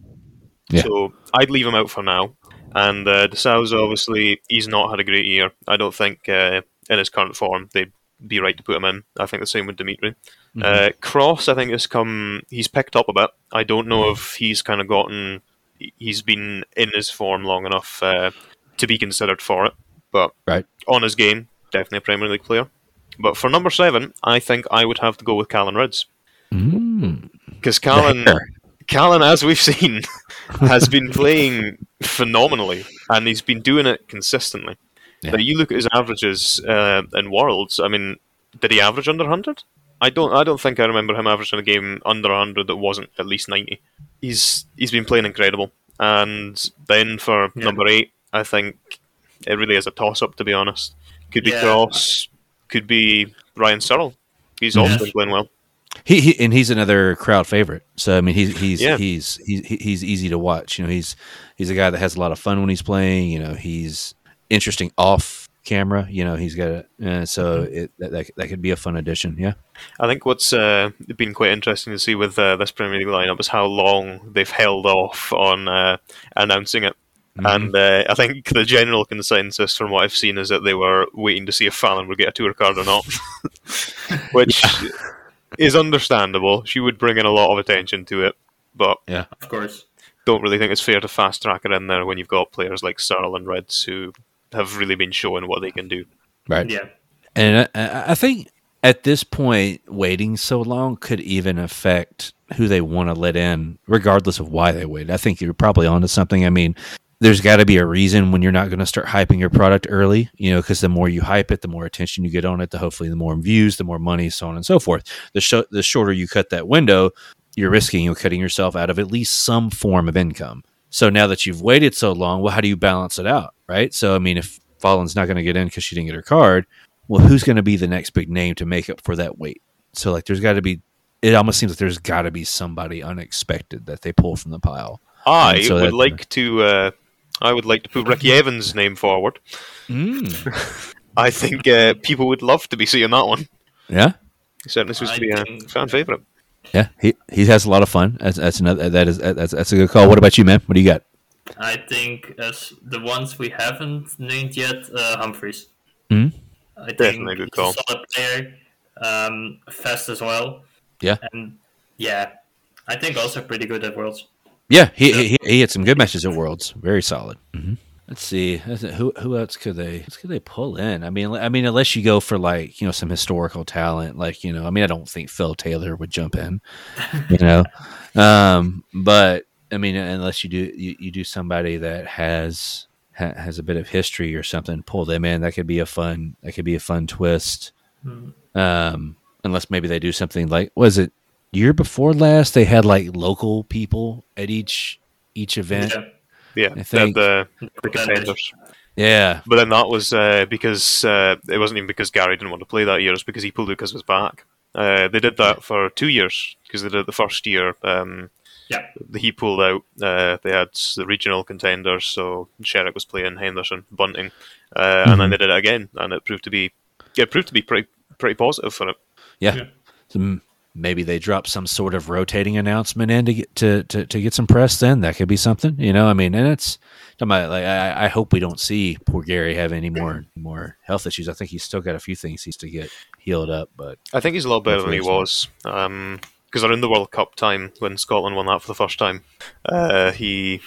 Yeah. So I'd leave him out for now. And uh, De Sousa, obviously, he's not had a great year. I don't think uh, in his current form they'd be right to put him in. I think the same with Dimitri. Mm-hmm. Uh, Cross, I think, has come. He's picked up a bit. I don't know if he's kind of gotten. He's been in his form long enough uh, to be considered for it, but right. on his game, definitely a Premier League player. But for number seven, I think I would have to go with Callan Rydz. Because mm. Callan, Callan, as we've seen, has been playing phenomenally, and he's been doing it consistently. Yeah. But you look at his averages uh, in Worlds. I mean, did he average under hundred? I don't. I don't think I remember him averaging a game under hundred that wasn't at least ninety. He's he's been playing incredible. And then for yeah. number eight, I think it really is a toss up. To be honest, could be yeah. Cross, could be Ryan Searle. He's also been playing well. He, he and he's another crowd favorite. So I mean, he's he's Yeah. he's he's he's easy to watch. You know, he's he's a guy that has a lot of fun when he's playing. You know, he's interesting off camera. You know, he's got a uh, so it that, that that could be a fun addition. Yeah. I think what's uh, been quite interesting to see with uh, this Premier League lineup is how long they've held off on uh, announcing it. And uh, I think the general consensus from what I've seen is that they were waiting to see if Fallon would get a tour card or not, which is understandable. She would bring in a lot of attention to it, but yeah, Of course. don't really think it's fair to fast track it in there when you've got players like Searle and Rydz who have really been showing what they can do. Right. Yeah. And I, I- I think at this point, waiting so long could even affect who they want to let in, regardless of why they wait. I think you're probably onto something. I mean, there's got to be a reason when you're not going to start hyping your product early, you know, because the more you hype it, the more attention you get on it, the hopefully the more views, the more money, so on and so forth. The sh- the shorter you cut that window, you're risking you're cutting yourself out of at least some form of income. So now that you've waited so long, well, how do you balance it out, right? So I mean, if Fallon's not going to get in because she didn't get her card, well, who's going to be the next big name to make up for that wait? So like, there's got to be. It almost seems like there's got to be somebody unexpected that they pull from the pile. I so would that- like to. Uh, I would like to put Ricky Evans' name forward. I think uh, people would love to be seeing that one. Yeah, He certainly seems to be a fan favorite. Yeah. He he has a lot of fun. That's, that's another. That is that's that's a good call. What about you, man? What do you got? I think as the ones we haven't named yet, uh, Humphreys. Mhm. I think Definitely a good he's call. a solid player, um, fast as well. Yeah. And yeah, I think also pretty good at Worlds. Yeah, he, he he had some good matches at Worlds. Very solid. hmm Let's see who who else could they could they pull in? I mean, I mean, unless you go for like you know some historical talent, like you know, I mean, I don't think Phil Taylor would jump in, you know, um, but I mean, unless you do you, you do somebody that has ha, has a bit of history or something, pull them in. That could be a fun that could be a fun twist. Um, unless maybe they do something like was it year before last they had like local people at each each event. Yeah. Yeah, I the, think- the, the contenders. Yeah, But then that was uh, because uh, it wasn't even because Gary didn't want to play that year. It's because he pulled it because of his back. Uh, they did that for two years because they did it the first year. Um, Yeah. he pulled out. Uh, they had the regional contenders, so Sherrock was playing Henderson, Bunting, uh, and then they did it again, and it proved to be it proved to be pretty pretty positive for it. yeah. Yeah. So m- maybe they drop some sort of rotating announcement in to get to, to, to get some press. Then that could be something, you know. I mean, and it's about, like I, I hope we don't see poor Gary have any more more health issues. I think he's still got a few things he's to get healed up, but I think he's a lot better than he was. Because around the World Cup time, when Scotland won that for the first time, uh, he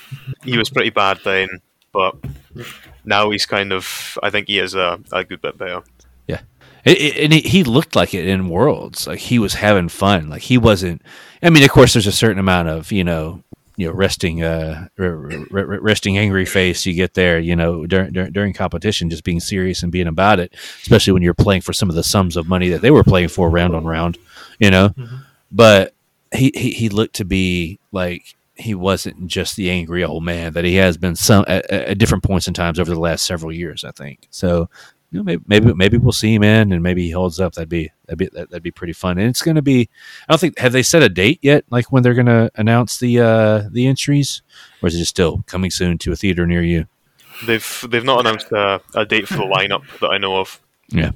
he was pretty bad then. But now he's kind of, I think he is a, a good bit better. It, it, and he, he looked like it in Worlds. Like he was having fun. Like he wasn't. I mean, of course, there's a certain amount of you know, you know, resting, uh, r- r- r- resting angry face you get there. You know, during, during during competition, just being serious and being about it. Especially when you're playing for some of the sums of money that they were playing for round on round. You know, but he, he he looked to be like he wasn't just the angry old man that he has been some at, at different points in times over the last several years. I think so. You know, maybe maybe maybe we'll see him in, and maybe he holds up. That'd be that'd be that, that'd be pretty fun. And it's going to be. I don't think have they set a date yet, like when they're going to announce the uh the entries, or is it just still coming soon to a theater near you? They've they've not announced a, a date for the lineup that I know of. Yeah.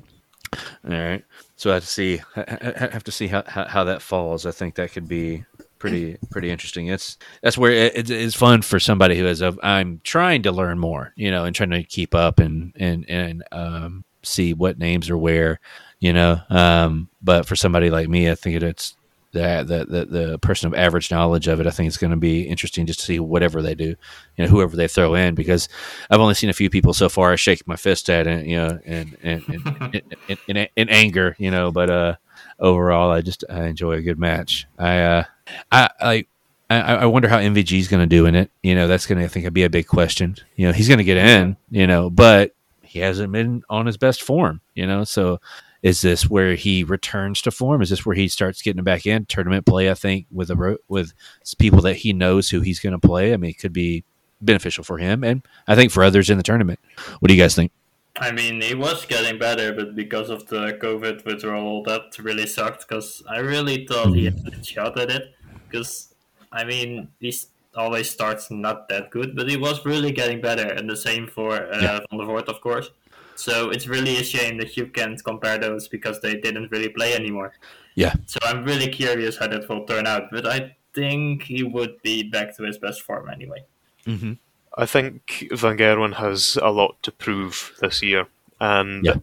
All right. So I have to see ha- have to see how, how, how that falls. I think that could be pretty pretty interesting. It's that's where it, it's- it's fun for somebody who is a, I'm trying to learn more, you know, and trying to keep up and and and um, see what names are where, you know. Um, but for somebody like me, I think it's the, the the the person of average knowledge of it. I think it's going to be interesting just to see whatever they do, you know, whoever they throw in because I've only seen a few people so far I shake my fist at it, you know and and in, in, in, in anger, you know, but uh overall I just I enjoy a good match. I uh I I, I wonder how MVG is going to do in it. You know, that's going to I think be a big question. You know, he's going to get in, you know, but he hasn't been on his best form, you know. So is this where he returns to form? Is this where he starts getting back in tournament play? I think with a with people that he knows who he's going to play. I mean, it could be beneficial for him, and I think for others in the tournament. What do you guys think? I mean, he was getting better, but because of the COVID withdrawal, that really sucked. Because I really thought he had a shot at it. Because I mean, he always starts not that good, but he was really getting better, and the same for uh, Yeah. Van der Voort, of course. So it's really a shame that you can't compare those because they didn't really play anymore. Yeah. So I'm really curious how that will turn out, but I think he would be back to his best form anyway. Mm-hmm. I think Van Gerwen has a lot to prove this year, and Yeah.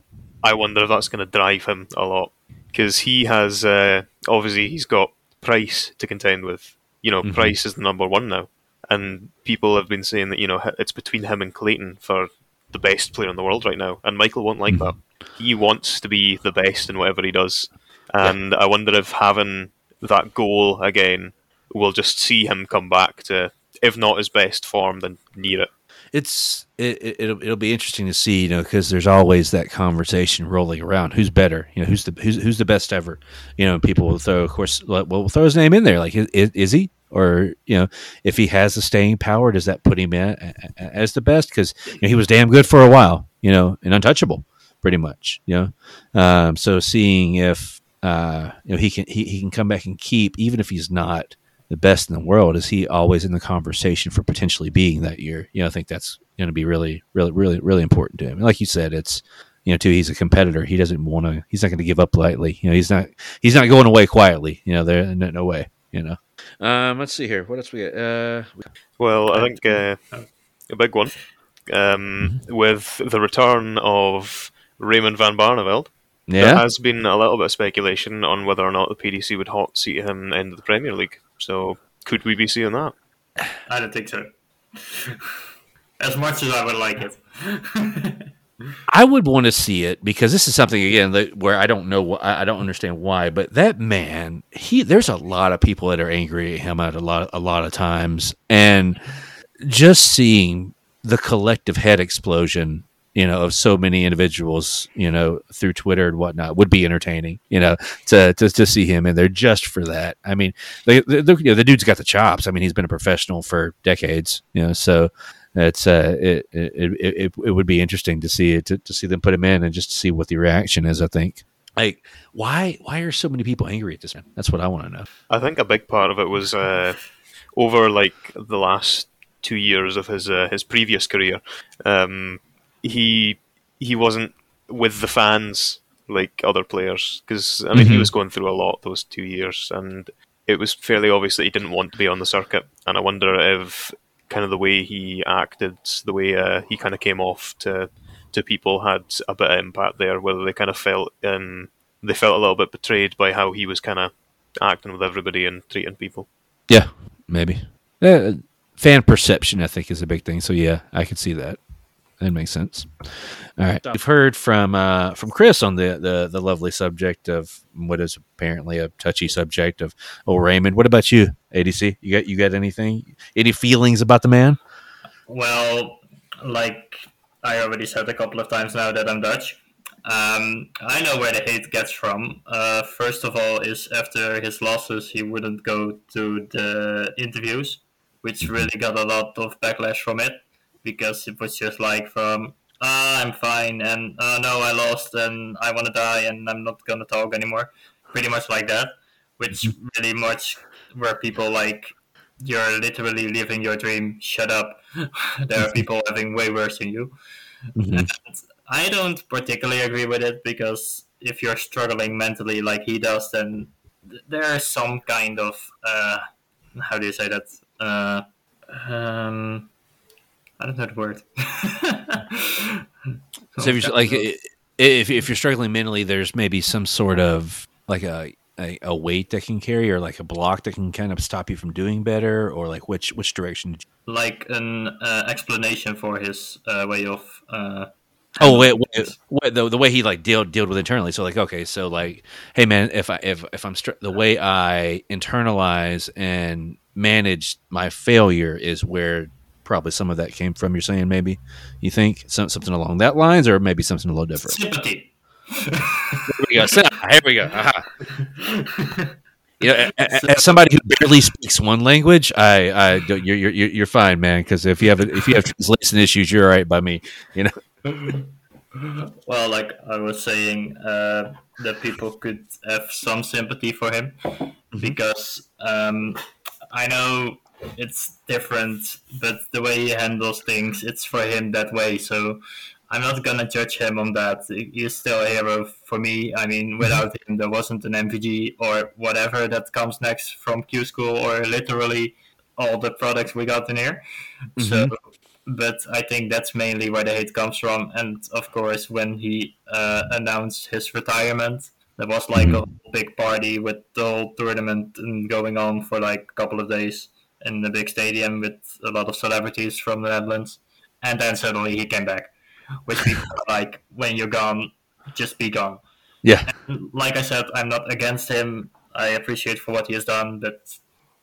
I wonder if that's going to drive him a lot because he has uh, obviously he's got Price to contend with. You know, Mhm. Price is the number one now, and people have been saying that you know it's between him and Clayton for the best player in the world right now, and Michael won't like Mhm. that. He wants to be the best in whatever he does, and I wonder if having that goal again will just see him come back to, if not his best form, then near it. it's it, it, it'll be interesting to see, you know, because there's always that conversation rolling around. Who's better? You know, who's the who's who's the best ever? You know, people will throw, of course, well, we'll throw his name in there. Like, is, is he? Or you know, if he has the staying power, does that put him in as the best? Because you know, he was damn good for a while, you know, and untouchable, pretty much. You know, um, so seeing if uh, you know he can he, he can come back and keep, even if he's not the best in the world, is he always in the conversation for potentially being that year? You know, I think that's going to be really, really, really, really important to him. And like you said, it's you know, too, he's a competitor. He doesn't want to. He's not going to give up lightly. You know, he's not. He's not going away quietly. You know, there no, no way. You know. Um, let's see here. What else we got? Uh, Well, I think uh, a big one um, with the return of Raymond van Barneveld. There yeah. has been a little bit of speculation on whether or not the PDC would hot seat him into the Premier League. So could we be seeing that? I don't think so. as much as I would like it. I would want to see it because this is something again that where I don't know. wh- I I don't understand why, but that man, he there's a lot of people that are angry at him at a lot a lot of times, and just seeing the collective head explosion, you know, of so many individuals, you know, through Twitter and whatnot, would be entertaining. You know, to to, to see him in there just for that. I mean, the, the, the, you know, the dude's got the chops. I mean, he's been a professional for decades. You know, so it's uh it it, it, it, it would be interesting to see it to, to see them put him in and just to see what the reaction is. I think. Like why why are so many people angry at this man? That's what I want to know. I think a big part of it was uh, over like the last two years of his uh, his previous career. Um, he he wasn't with the fans like other players because I mean he Mhm. was going through a lot those two years, and it was fairly obvious that he didn't want to be on the circuit. And I wonder if kind of the way he acted, the way uh, he kind of came off to to people had a bit of impact there. Whether they kind of felt um, they felt a little bit betrayed by how he was kind of acting with everybody and treating people. Yeah, maybe. Uh, fan perception, I think, is a big thing. So yeah, I can see that. That makes sense. All right, we've heard from uh, from Chris on the, the the lovely subject of what is apparently a touchy subject of oh Raymond. What about you, ADC? You got you got anything? Any feelings about the man? Well, like I already said a couple of times now that I'm Dutch. Um, I know where the hate gets from. Uh, first of all, is after his losses, he wouldn't go to the interviews, which really got a lot of backlash from it because it was just like from ah, I'm fine and uh, no, I lost and I want to die and I'm not gonna talk anymore. Pretty much like that, which really much where people like you're literally living your dream. Shut up. there are people having way worse than you. And I don't particularly agree with it because if you're struggling mentally like he does, then th- there is some kind of uh, how do you say that? Uh, um, I don't know the word. So if you're like if if you're struggling mentally, there's maybe some sort of like a, a a weight that can carry or like a block that can kind of stop you from doing better or like which which direction did you like an uh, explanation for his uh, way of. Uh, Oh wait, wait, wait, the, the way he like dealt dealt with internally. So like, okay, so like, hey man, if I if if I'm str- the way I internalize and manage my failure is where probably some of that came from. You're saying maybe you think some, something along that lines, or maybe something a little different. Sympathy. Here we go. Here we go. Aha. You know, a- a- as somebody who barely speaks one language, I, I don't- you're, you're, you're fine, man. Because if you have if you have translation issues, you're all right by me. You know. Well, like I was saying, uh, that people could have some sympathy for him because um, I know it's different, but the way he handles things, it's for him that way. So I'm not gonna judge him on that. He's still a hero for me. I mean, mm-hmm. without him, there wasn't an MVG or whatever that comes next from Q School or literally all the products we got in here. Mm-hmm. So, but I think that's mainly where the hate comes from. And of course, when he uh, announced his retirement, there was like mm-hmm. a big party with the whole tournament and going on for like a couple of days in the big stadium with a lot of celebrities from the Netherlands. And then suddenly he came back, which people are like, when you're gone, just be gone. Yeah. Like I said, I'm not against him. I appreciate for what he has done, but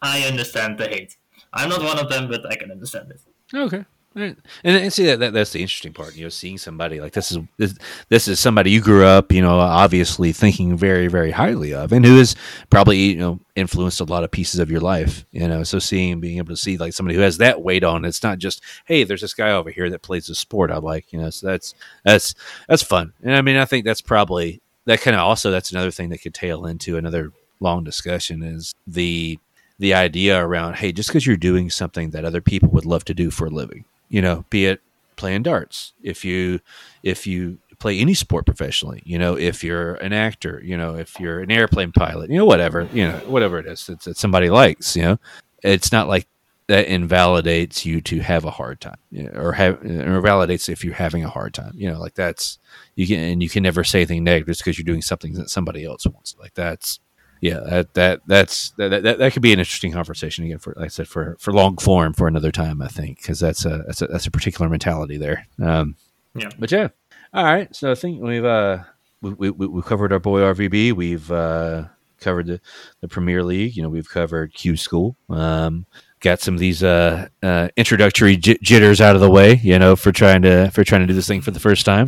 I understand the hate. I'm not one of them, but I can understand it. Okay. And, and see that, that that's the interesting part, you know, seeing somebody like this is this, this is somebody you grew up, you know, obviously thinking very very highly of, and who has probably you know influenced a lot of pieces of your life, you know. So seeing being able to see like somebody who has that weight on, it's not just hey, there's this guy over here that plays a sport I like, you know. So that's that's that's fun, and I mean, I think that's probably that kind of also that's another thing that could tail into another long discussion is the the idea around hey just because you're doing something that other people would love to do for a living you know be it playing darts if you if you play any sport professionally you know if you're an actor you know if you're an airplane pilot you know whatever you know whatever it is that, that somebody likes you know. It's not like that invalidates you to have a hard time you know, or have or validates if you're having a hard time you know like that's you can and you can never say anything negative because you're doing something that somebody else wants like that's yeah that that that's that, that, that could be an interesting conversation again for like i said for for long form for another time i think because that's a that's a that's a particular mentality there. Um Yeah. but yeah. All right. So i think we've uh we, we, we- we've covered our boy rvb we've uh covered the, the premier league. You know we've covered q school. Um got some of these uh, uh introductory j- jitters out of the way you know for trying to for trying to do this thing for the first time.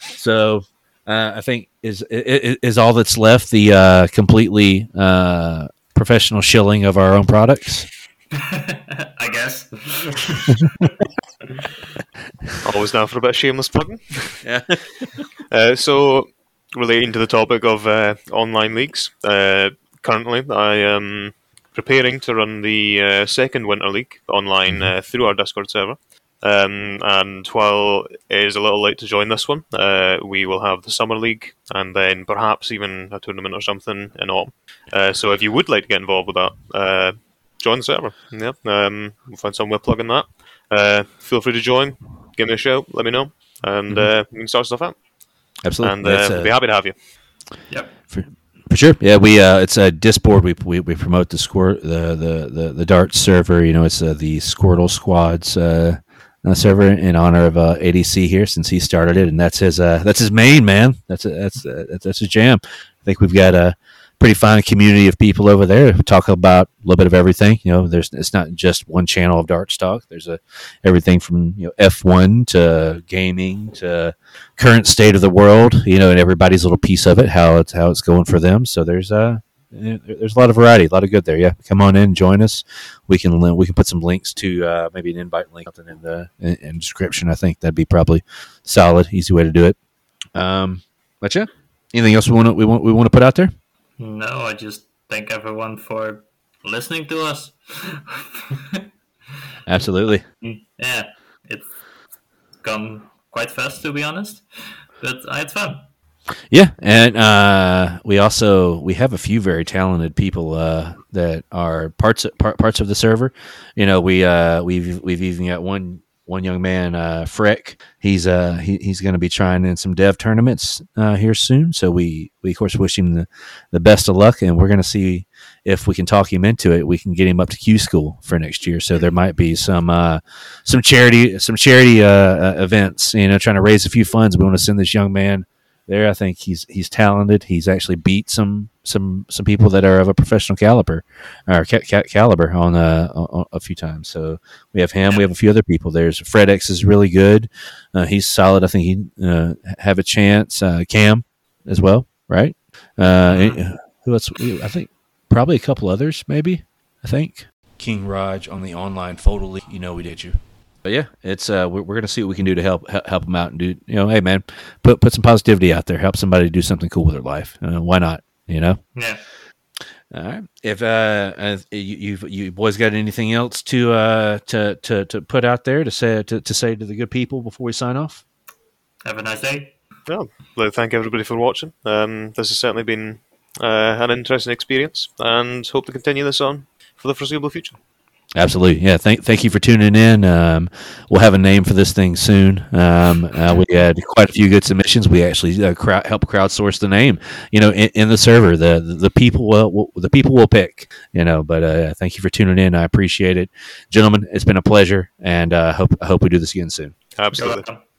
So uh, I think is, is is all that's left the uh, completely uh, professional shilling of our own products. I guess. Always down for a bit of shameless plugging. Yeah. Uh, so, relating to the topic of uh, online leagues, uh, currently I am preparing to run the uh, second Winter League online uh, through our Discord server. Um, and while it is a little late to join this one, uh, we will have the Summer League and then perhaps even a tournament or something in autumn. Uh, so if you would like to get involved with that, uh, join the server. Yeah, um, we'll find some way of plugging that. Uh, feel free to join. Give me a shout. Let me know, and uh, we can start stuff out. Absolutely, And uh, we'll uh, be happy to have you. Yep. for, for sure. Yeah, we uh, it's a Discord. We, we we promote the score the the the, the Dart server. You know, it's uh, the Squirtle Squads. Uh, uh, server in honor of uh, ADC here since he started it, and that's his uh, that's his main man. That's that's uh, that's, his jam. I think we've got a pretty fine community of people over there who talk about a little bit of everything. You know, there's it's not just one channel of darts talk. There's a everything from you know F1 to gaming to current state of the world. You know, and everybody's little piece of it, how it's how it's going for them. So there's uh there- there's a lot of variety, a lot of good there. Yeah, come on in, join us. We can we can put some links to uh, maybe an invite link something in the in, in description. I think that'd be probably solid, easy way to do it. Um, but yeah, anything else we want to we want we want to put out there? No, I just thank everyone for listening to us. Absolutely. yeah, it's come quite fast to be honest, but I had fun. Yeah, and uh, we also we have a few very talented people uh, that are parts part, parts of the server. You know, we uh, we've we've even got one one young man, uh. He's uh he, he's going to be trying in some dev tournaments uh, here soon. So we we of course wish him the, the best of luck, and we're going to see if we can talk him into it. We can get him up to Q school for next year. So there might be some uh, some charity some charity uh, uh, events. You know, trying to raise a few funds. We want to send this young man there. I think he's he's talented. He's actually beat some some some people that are of a professional caliber or ca- ca- caliber on, uh, on a few times. So we have him. We have a few other people. There's Fred X is really good. Uh, he's solid. I think he uh, have a chance. Uh, Cam as well, right? Uh, who else? I think probably a couple others, maybe. I think King Raj on the online photo league. You know we did you. But yeah, it's uh, we're, we're gonna see what we can do to help help, help them out and do you know, hey man, put put some positivity out there, help somebody do something cool with their life. Uh, why not? You know. Yeah. All right. If uh, uh you you you boys got anything else to uh to to to put out there to say to, to say to the good people before we sign off? Have a nice day. Well, I'd like thank everybody for watching. Um, this has certainly been uh, an interesting experience, and hope to continue this on for the foreseeable future. Absolutely, yeah. Thank thank you for tuning in. Um, we'll have a name for this thing soon. Um, uh, we had quite a few good submissions. We actually uh, crowd, help crowdsource the name. You know, in, in the server, the the people will, will, the people will pick. You know, but uh, thank you for tuning in. I appreciate it, gentlemen. It's been a pleasure, and uh, hope I hope we do this again soon. You're Absolutely. welcome.